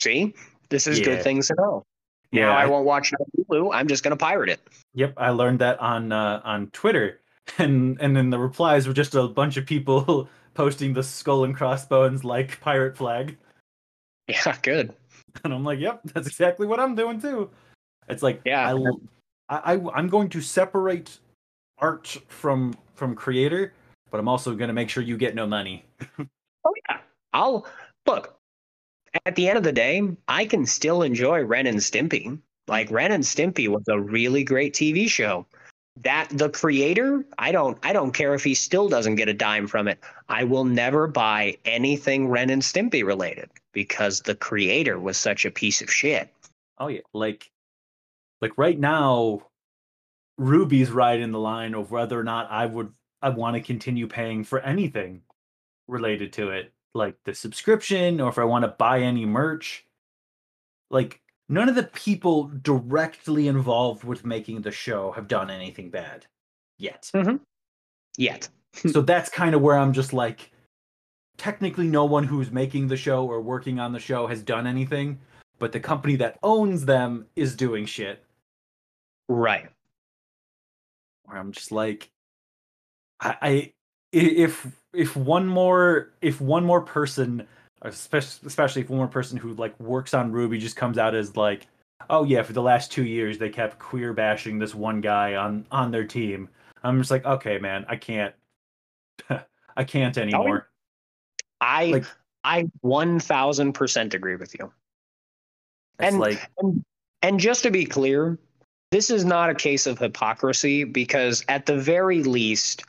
See? This is Yeah. good things to know. Yeah. now I I- won't watch it on Hulu. I'm just gonna pirate it. Yep, I learned that on uh, on Twitter, and and then the replies were just a bunch of people posting the skull and crossbones like pirate flag, Yeah, good. and I'm like, yep, that's exactly what I'm doing too. It's like, Yeah. I I'm going to separate art from from creator, but I'm also going to make sure you get no money. Oh yeah. I'll look. at the end of the day, I can still enjoy Ren and Stimpy. Like Ren and Stimpy was a really great TV show. That the creator, I don't I don't care if he still doesn't get a dime from it. I will never buy anything Ren and Stimpy related because the creator was such a piece of shit. Oh yeah, like like right now RWBY's right in the line of whether or not I would I want to continue paying for anything related to it, like the subscription or if I want to buy any merch. Like none of the people directly involved with making the show have done anything bad yet. Mm-hmm. Yet. so that's kind of where I'm just like technically no one who's making the show or working on the show has done anything, but the company that owns them is doing shit. Right. Where I'm just like I, I i- if if one more if one more person especially especially if one more person who like works on RWBY just comes out as like oh yeah for the last 2 years they kept queer bashing this one guy on on their team. I'm just like okay man, I can't I can't anymore. I Like- I one thousand percent agree with you. And- like And, and just to be clear, this is not a case of hypocrisy because at the very least,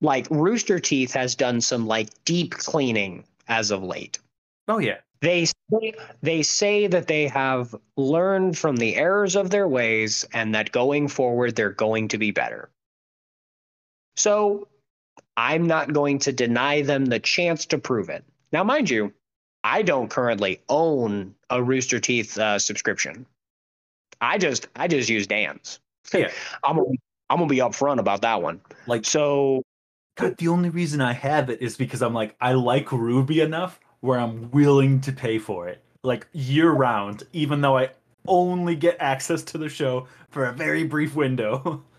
like Rooster Teeth has done some like deep cleaning as of late. oh yeah. They say, they say that they have learned from the errors of their ways and that going forward they're going to be better. So I'm not going to deny them the chance to prove it. Now, mind you, I don't currently own a Rooster Teeth uh, subscription. I just I just use Dan's. Yeah. I'm gonna, I'm gonna be upfront about that one. Like So God, the only reason I have it is because I'm like, I like RWBY enough where I'm willing to pay for it, like year round, even though I only get access to the show for a very brief window.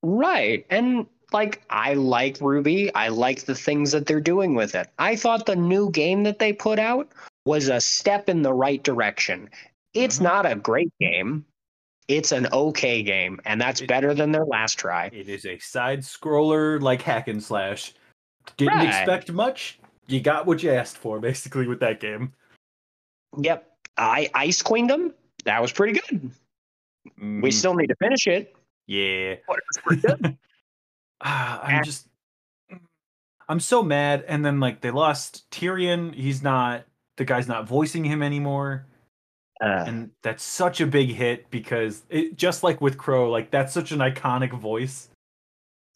Right. And like I like RWBY. I like the things that they're doing with it. I thought the new game that they put out was a step in the right direction. It's Mhm. not a great game. It's an okay game, and that's It- better than their last try. it is a side scroller, like hack and slash. Didn't Right. expect much. You got what you asked for, basically, with that game. Yep. I Ice Queendom. That was pretty good. We Mhm. still need to finish it. yeah. But it was pretty good. Ah, I'm just I'm so mad and then like they lost Tyrian, he's not the guy's not voicing him anymore Uh, and that's such a big hit because it just like with Qrow like that's such an iconic voice.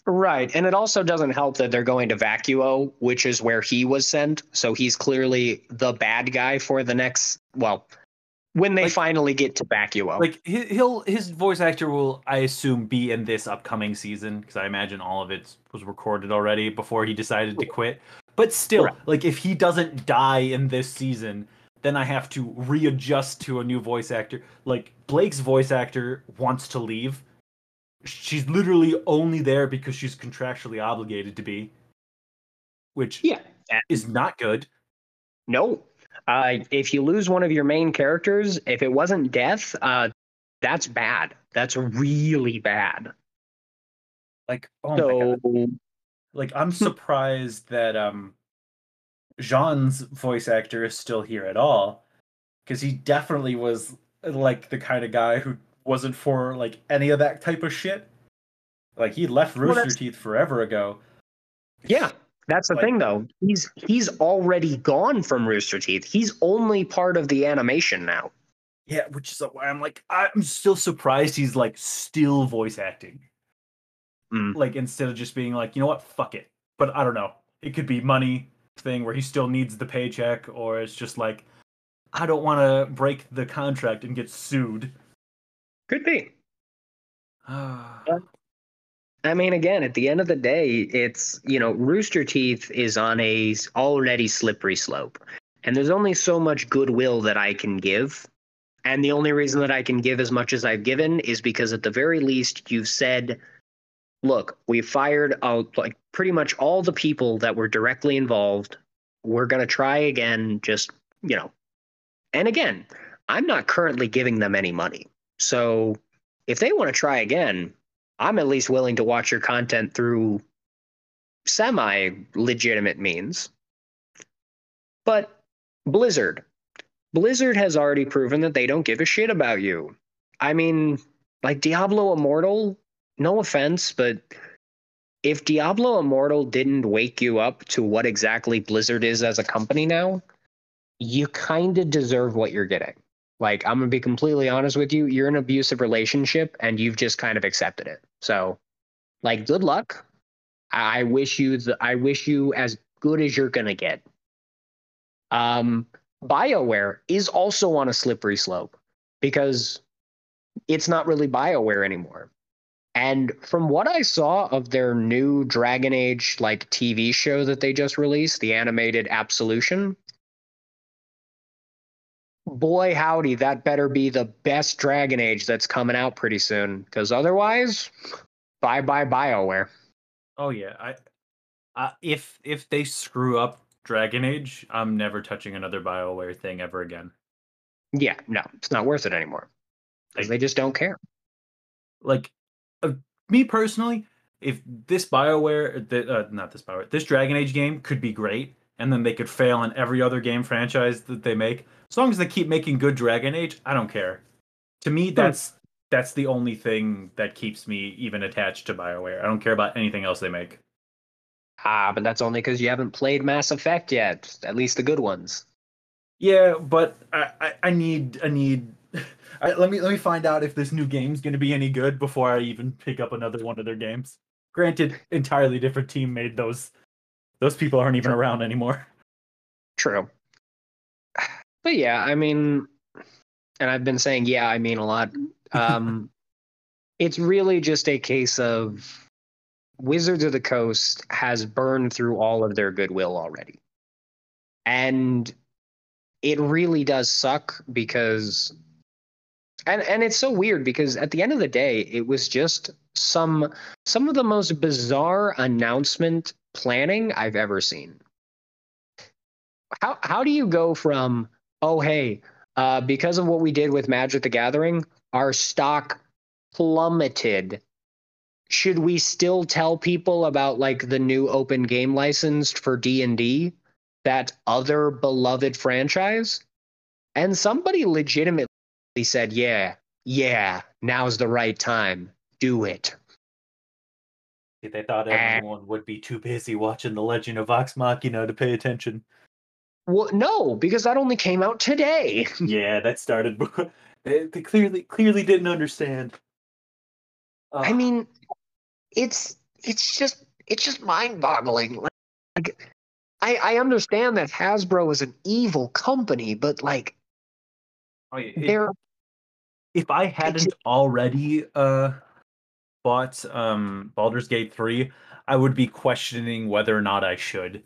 right. And it also doesn't help that they're going to Vacuo, which is where he was sent. So he's clearly the bad guy for the next, well, when they Like- finally get to Vacuo. Like he- he'll his voice actor will I assume be in this upcoming season because I imagine all of it was recorded already before he decided to quit. But still, Correct. like if he doesn't die in this season, then I have to readjust to a new voice actor. Like Blake's voice actor wants to leave. She's literally only there because she's contractually obligated to be, which yeah. is not good. No. Uh, if you lose one of your main characters, if it wasn't death, uh, that's bad. That's really bad. Like, oh my god. so, Like, I'm surprised that um Jaune's voice actor is still here at all. Because he definitely was like the kind of guy who wasn't for like any of that type of shit. Like he left Rooster that's- Teeth forever ago. yeah, that's the Like- thing, though. He's he's already gone from Rooster Teeth. He's only part of the animation now. Yeah, which is why I'm like I'm still surprised he's like still voice acting. Mm. Like instead of just being like, you know what, fuck it. But I don't know. It could be money thing where he still needs the paycheck, or it's just like I don't want to break the contract and get sued. Could be. I mean, again, at the end of the day, it's you know, Rooster Teeth is on a already slippery slope, and there's only so much goodwill that I can give, and the only reason that I can give as much as I've given is because at the very least you've said, look, we fired out like pretty much all the people that were directly involved. We're gonna try again, just you know, and again, I'm not currently giving them any money, so if they want to try again, I'm at least willing to watch your content through semi legitimate means. But Blizzard, Blizzard has already proven that they don't give a shit about you. I mean, like Diablo Immortal, no offense, but if Diablo Immortal didn't wake you up to what exactly Blizzard is as a company now, you kind of deserve what you're getting. Like, I'm going to be completely honest with you. You're in an abusive relationship and you've just kind of accepted it. So, like, good luck. I wish you the, I wish you as good as you're going to get. Um, BioWare is also on a slippery slope because it's not really BioWare anymore. And from what I saw of their new Dragon Age like TV show that they just released, the animated Absolution, boy howdy, that better be the best Dragon Age that's coming out pretty soon. Because otherwise, bye bye BioWare. Oh yeah, I, I if if they screw up Dragon Age, I'm never touching another BioWare thing ever again. Yeah, no, it's not worth it anymore because they just don't care. Like uh, me personally, if this Bioware, uh, not this Bioware, this Dragon Age game could be great, and then they could fail in every other game franchise that they make. As long as they keep making good Dragon Age, I don't care. To me, hmm. that's that's the only thing that keeps me even attached to Bioware. I don't care about anything else they make. Ah, but that's only because you haven't played Mass Effect yet. At least the good ones. Yeah, but I, I, I need I need I, let me let me find out if this new game's going to be any good before I even pick up another one of their games. Granted, entirely different team made those. Those people aren't even around anymore. True. But yeah, I mean, and I've been saying yeah, I mean a lot. Um, it's really just a case of Wizards of the Coast has burned through all of their goodwill already. And it really does suck because and and it's so weird because at the end of the day it was just some some of the most bizarre announcement planning i've ever seen. How how do you go from oh hey uh, because of what we did with magic the gathering our stock plummeted. Should we still tell people about like the new open game license for d&d that other beloved franchise? And somebody legitimately he said, Yeah, yeah, now's the right time. Do it. They thought everyone would be too busy watching The Legend of Vox Machina to pay attention. Well, no, because that only came out today. yeah, that started. they, clearly clearly didn't understand. Uh, I mean, it's it's just it's just mind-boggling. Like, I I understand that Hasbro is an evil company, but like Oh, there. If I hadn't already uh, bought um, Baldur's Gate three, I would be questioning whether or not I should.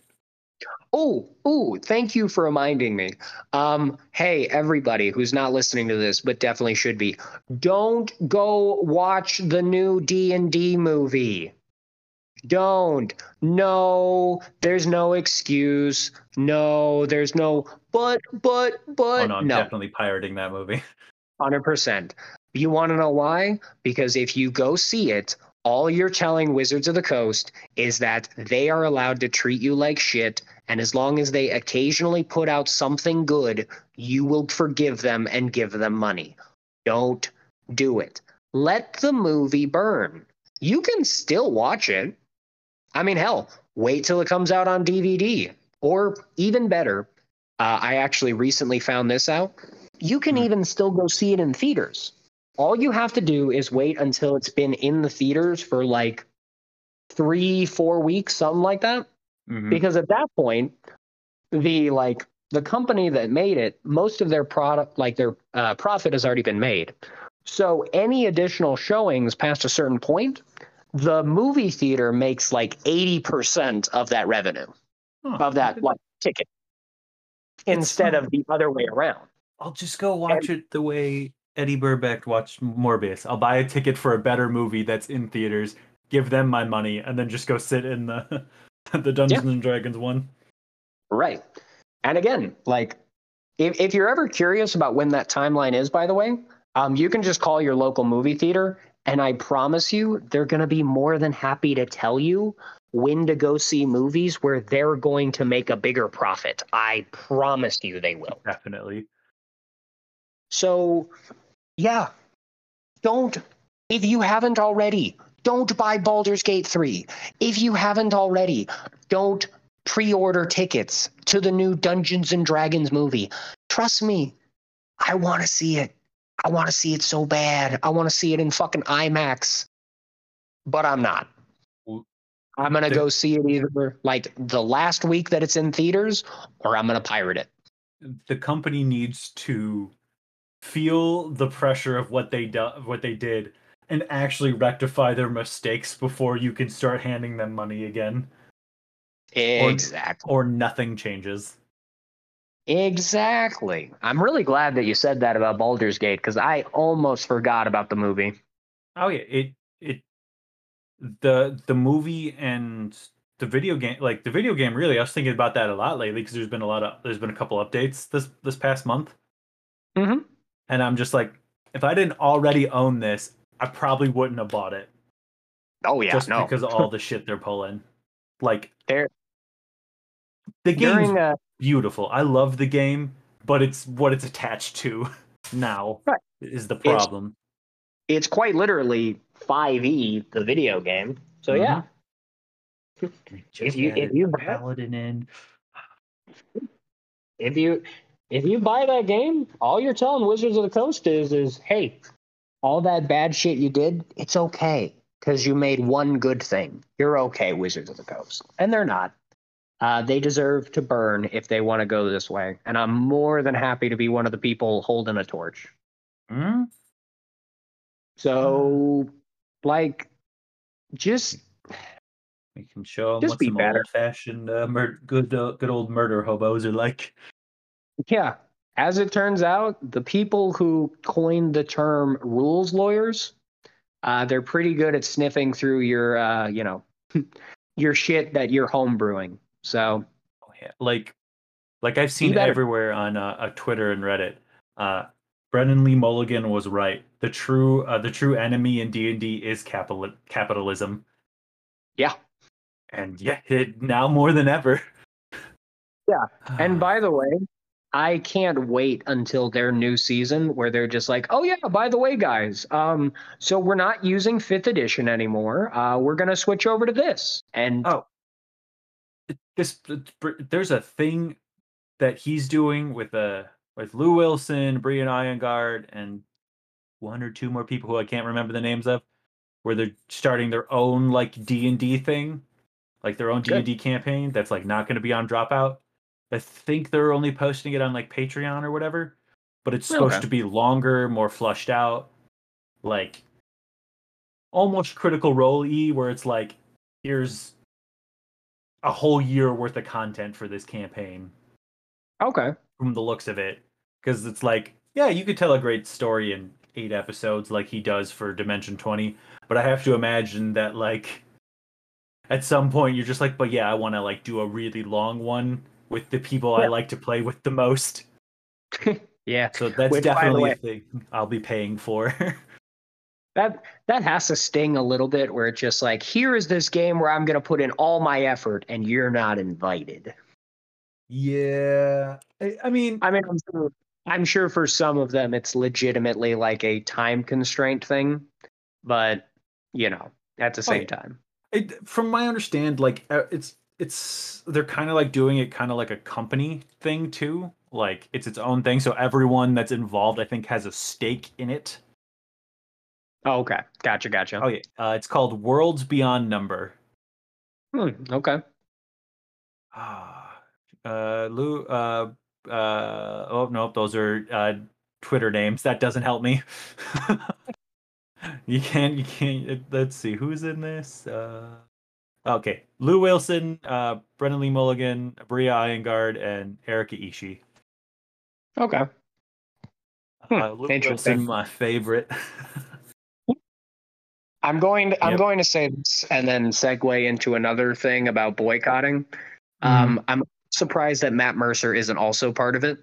Oh, oh, thank you for reminding me. Um, hey, everybody who's not listening to this, but definitely should be, don't go watch the new D and D movie. Don't. No, there's no excuse. No, there's no but, but, but. Oh, no, I'm no. definitely pirating that movie. 100%. You want to know why? Because if you go see it, all you're telling Wizards of the Coast is that they are allowed to treat you like shit. And as long as they occasionally put out something good, you will forgive them and give them money. Don't do it. Let the movie burn. You can still watch it. I mean, hell, wait till it comes out on DVD. Or even better, uh, I actually recently found this out. You can mm-hmm. even still go see it in theaters. All you have to do is wait until it's been in the theaters for like three, four weeks, something like that. Mm-hmm. Because at that point, the like the company that made it, most of their product, like their uh, profit, has already been made. So any additional showings past a certain point, the movie theater makes like 80% of that revenue huh. of that like ticket instead of the other way around. I'll just go watch and, it the way Eddy Burback watched Morbius. I'll buy a ticket for a better movie that's in theaters, give them my money, and then just go sit in the the Dungeons yeah. and Dragons one. Right. And again, like if if you're ever curious about when that timeline is, by the way, um, you can just call your local movie theater and I promise you, they're going to be more than happy to tell you when to go see movies where they're going to make a bigger profit. I promise you they will. Definitely. So, yeah, don't, if you haven't already, don't buy Baldur's Gate 3. If you haven't already, don't pre order tickets to the new Dungeons and Dragons movie. Trust me, I want to see it. I want to see it so bad. I want to see it in fucking IMAX, but I'm not. I'm gonna go see it either like the last week that it's in theaters, or I'm gonna pirate it. The company needs to feel the pressure of what they do, what they did, and actually rectify their mistakes before you can start handing them money again. Exactly. Or, or nothing changes. Exactly. I'm really glad that you said that about Baldur's Gate because I almost forgot about the movie. Oh yeah, it it the the movie and the video game like the video game really I was thinking about that a lot lately because there's been a lot of there's been a couple updates this this past month. Mm-hmm. And I'm just like if I didn't already own this, I probably wouldn't have bought it. Oh yeah, just no. because of all the shit they're pulling. Like there the game's during uh, beautiful. I love the game, but it's what it's attached to now Right. is the It's- problem. it's quite literally 5e the video game. So yeah, Just you- if you buy it- paladin in. if you if you buy that game, all you're telling Wizards of the Coast is is hey, all that bad shit you did, it's okay because you made one good thing. You're okay, Wizards of the Coast, and they're not. Uh, they deserve to burn if they want to go this way, and I'm more than happy to be one of the people holding a torch. Hmm? So, like, just We can show them Just what be some better. old-fashioned, uh, mur- good, uh, good old murder hobos are like. Yeah. As it turns out, the people who coined the term rules lawyers, uh, they're pretty good at sniffing through your, uh, you know, your shit that you're homebrewing. So, Oh, yeah. Like, like I've seen everywhere on uh, Twitter and Reddit. Uh, Brennan Lee Mulligan was right. The true, uh, the true enemy in D and D is capital capitalism. Yeah. And yeah, it, now more than ever. Yeah. and by the way, I can't wait until their new season where they're just like, oh yeah, by the way, guys, um, so we're not using fifth edition anymore. Uh, we're gonna switch over to this. And Oh. this there's a thing that he's doing with uh with Lou Wilson, Aabria Iyengar, and one or two more people who I can't remember the names of, where they're starting their own like D and D thing, like their own D and D campaign that's like not going to be on Dropout. I think they're only posting it on like Patreon or whatever, but it's supposed Okay. to be longer, more flushed out, like almost Critical Role e, where it's like here's a whole year worth of content for this campaign okay, from the looks of it because it's like yeah you could tell a great story in eight episodes like he does for dimension 20 but i have to imagine that like at some point you're just like but yeah i want to like do a really long one with the people i like to play with the most yeah, so that's Which, definitely a thing i'll be paying for that that has to sting a little bit. Where it's just like, here is this game where I'm gonna put in all my effort, and you're not invited. yeah I, I mean I mean, I'm sure, I'm sure for some of them it's legitimately like a time constraint thing, but you know, at the same yeah. time, it, from my understand like uh, it's it's they're kind of like doing it kind of like a company thing too like it's its own thing so everyone that's involved i think has a stake in it. Oh, okay, gotcha, gotcha. oh yeah. Uh, it's called worlds beyond number. Hmm, okay, ah uh lou uh uh oh nope those are uh twitter names that doesn't help me you can't you can't let's see who's in this uh okay lou wilson uh brennan lee mulligan aabria iyengar and erika ishii okay. Hmm, uh, lou interesting. wilson my favorite I'm going. To, I'm Yep. going to say this and then segue into another thing about boycotting. Mm-hmm. Um, I'm surprised that Matt Mercer isn't also part of it,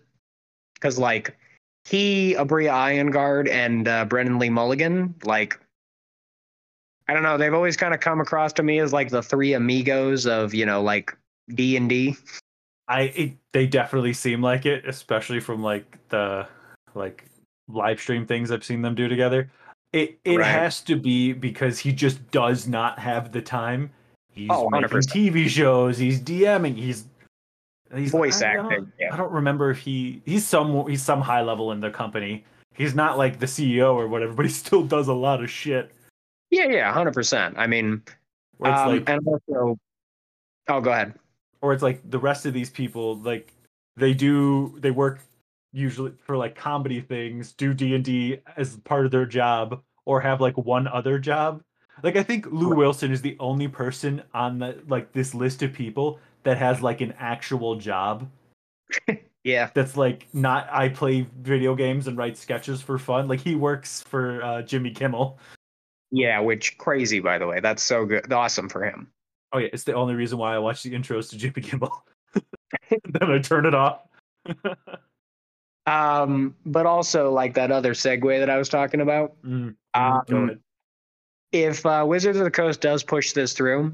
because like he, Aabria Iyengar, and uh, Brennan Lee Mulligan, like I don't know, they've always kind of come across to me as like the three amigos of you know like D and D. I it, they definitely seem like it, especially from like the like live stream things I've seen them do together. It it Right. has to be because he just does not have the time. He's Oh, making 100%. TV shows. He's DMing. He's he's Voice I don't- acting, yeah. I don't remember if he he's some he's some high level in the company. He's not like the CEO or whatever, but he still does a lot of shit. Yeah, yeah, hundred percent. I mean, it's um, like and also, oh, go ahead. or it's like the rest of these people like they do they work usually for like comedy things do d&d as part of their job or have like one other job like i think lou wilson is the only person on the like this list of people that has like an actual job. Yeah, that's like not i play video games and write sketches for fun. Like he works for uh, jimmy kimmel. Yeah, which crazy by the way. That's so good, awesome for him. oh yeah it's the only reason why i watch the intros to jimmy kimmel. Then i turn it off. Um, but also like that other segue that I was talking about. Mm, Um, if uh, Wizards of the Coast does push this through,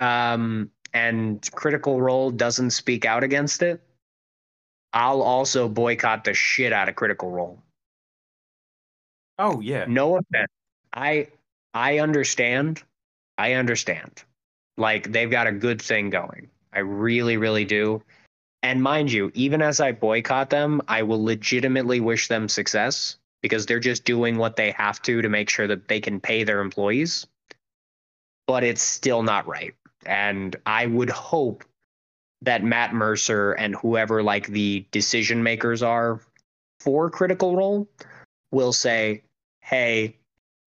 um, and Critical Role doesn't speak out against it, I'll also boycott the shit out of Critical Role. oh yeah No offense. I I understand. I understand. Like they've got a good thing going. I really, really do. And mind you, even as I boycott them, I will legitimately wish them success because they're just doing what they have to to make sure that they can pay their employees. But it's still not right. And I would hope that Matt Mercer and whoever like the decision makers are for Critical Role will say, "Hey,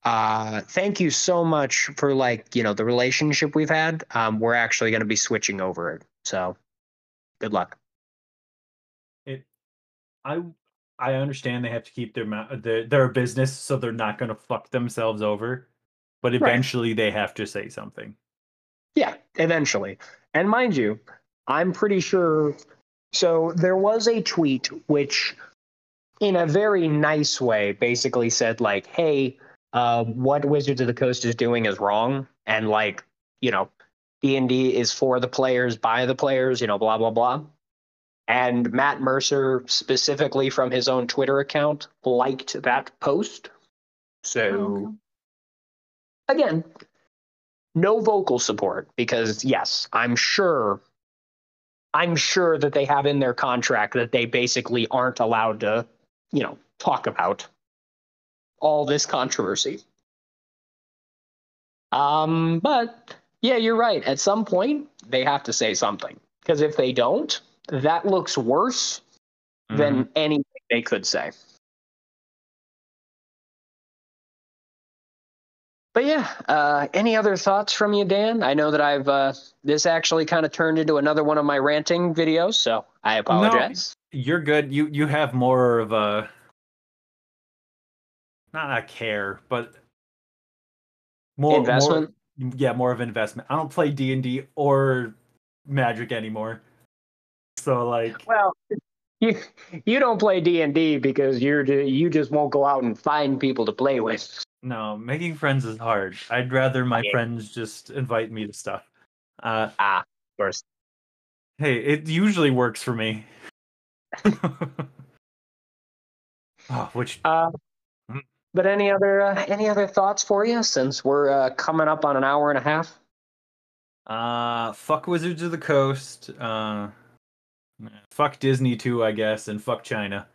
uh, thank you so much for like you know the relationship we've had. Um, we're actually going to be switching over it. So, good luck." it i i understand they have to keep their mou- their, their business so they're not going to fuck themselves over but eventually they have to say something Yeah, eventually. And mind you, I'm pretty sure. So there was a tweet which, in a very nice way, basically said, like, hey, uh, what Wizards of the Coast is doing is wrong. And, like, you know, D&D is for the players, by the players, you know, blah, blah, blah. And Matt Mercer, specifically from his own Twitter account, liked that post. So, again, no vocal support because yes, I'm sure I'm sure that they have in their contract that they basically aren't allowed to, you know, talk about all this controversy. Um, but yeah, you're right. At some point, they have to say something because if they don't, that looks worse than anything they could say. But yeah, uh, any other thoughts from you, Dan? I know that I've uh, this actually kind of turned into another one of my ranting videos, so I apologize. you're good you you have more of a not a care but more Investment? more, yeah more of investment i don't play d&d or magic anymore so like Well, you you don't play D and D because you're you just won't go out and find people to play with. No, making friends is hard. I'd rather my friends just invite me to stuff. Uh, Ah, of course. hey, it usually works for me. oh, which Uh, Mm. but any other uh, any other thoughts for you since we're uh, coming up on an hour and a half? uh, fuck Wizards of the Coast. Uh, fuck Disney too, I guess, and fuck China.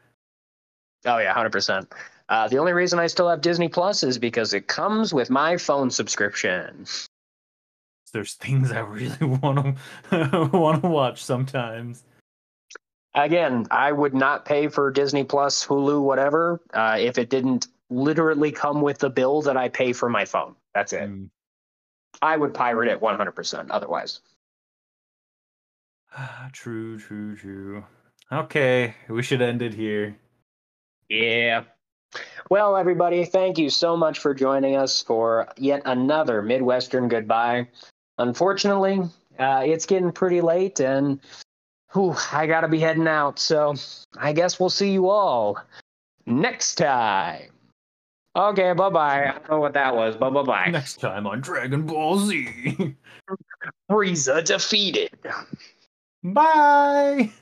Oh yeah, hundred percent. Uh, the only reason I still have Disney Plus is because it comes with my phone subscription. There's things I really want to want to watch sometimes. Again, I would not pay for Disney Plus, Hulu, whatever, uh, if it didn't literally come with the bill that I pay for my phone. That's it. Mm. I would pirate it one hundred percent. Otherwise, true, true, true. Okay, we should end it here. yeah. Well, everybody, thank you so much for joining us for yet another Midwestern goodbye. Unfortunately, uh, it's getting pretty late, and whew, I gotta be heading out. So I guess we'll see you all next time. Okay, bye bye. I don't know what that was, but bye bye. Next time on Dragon Ball Z. Frieza defeated. Bye.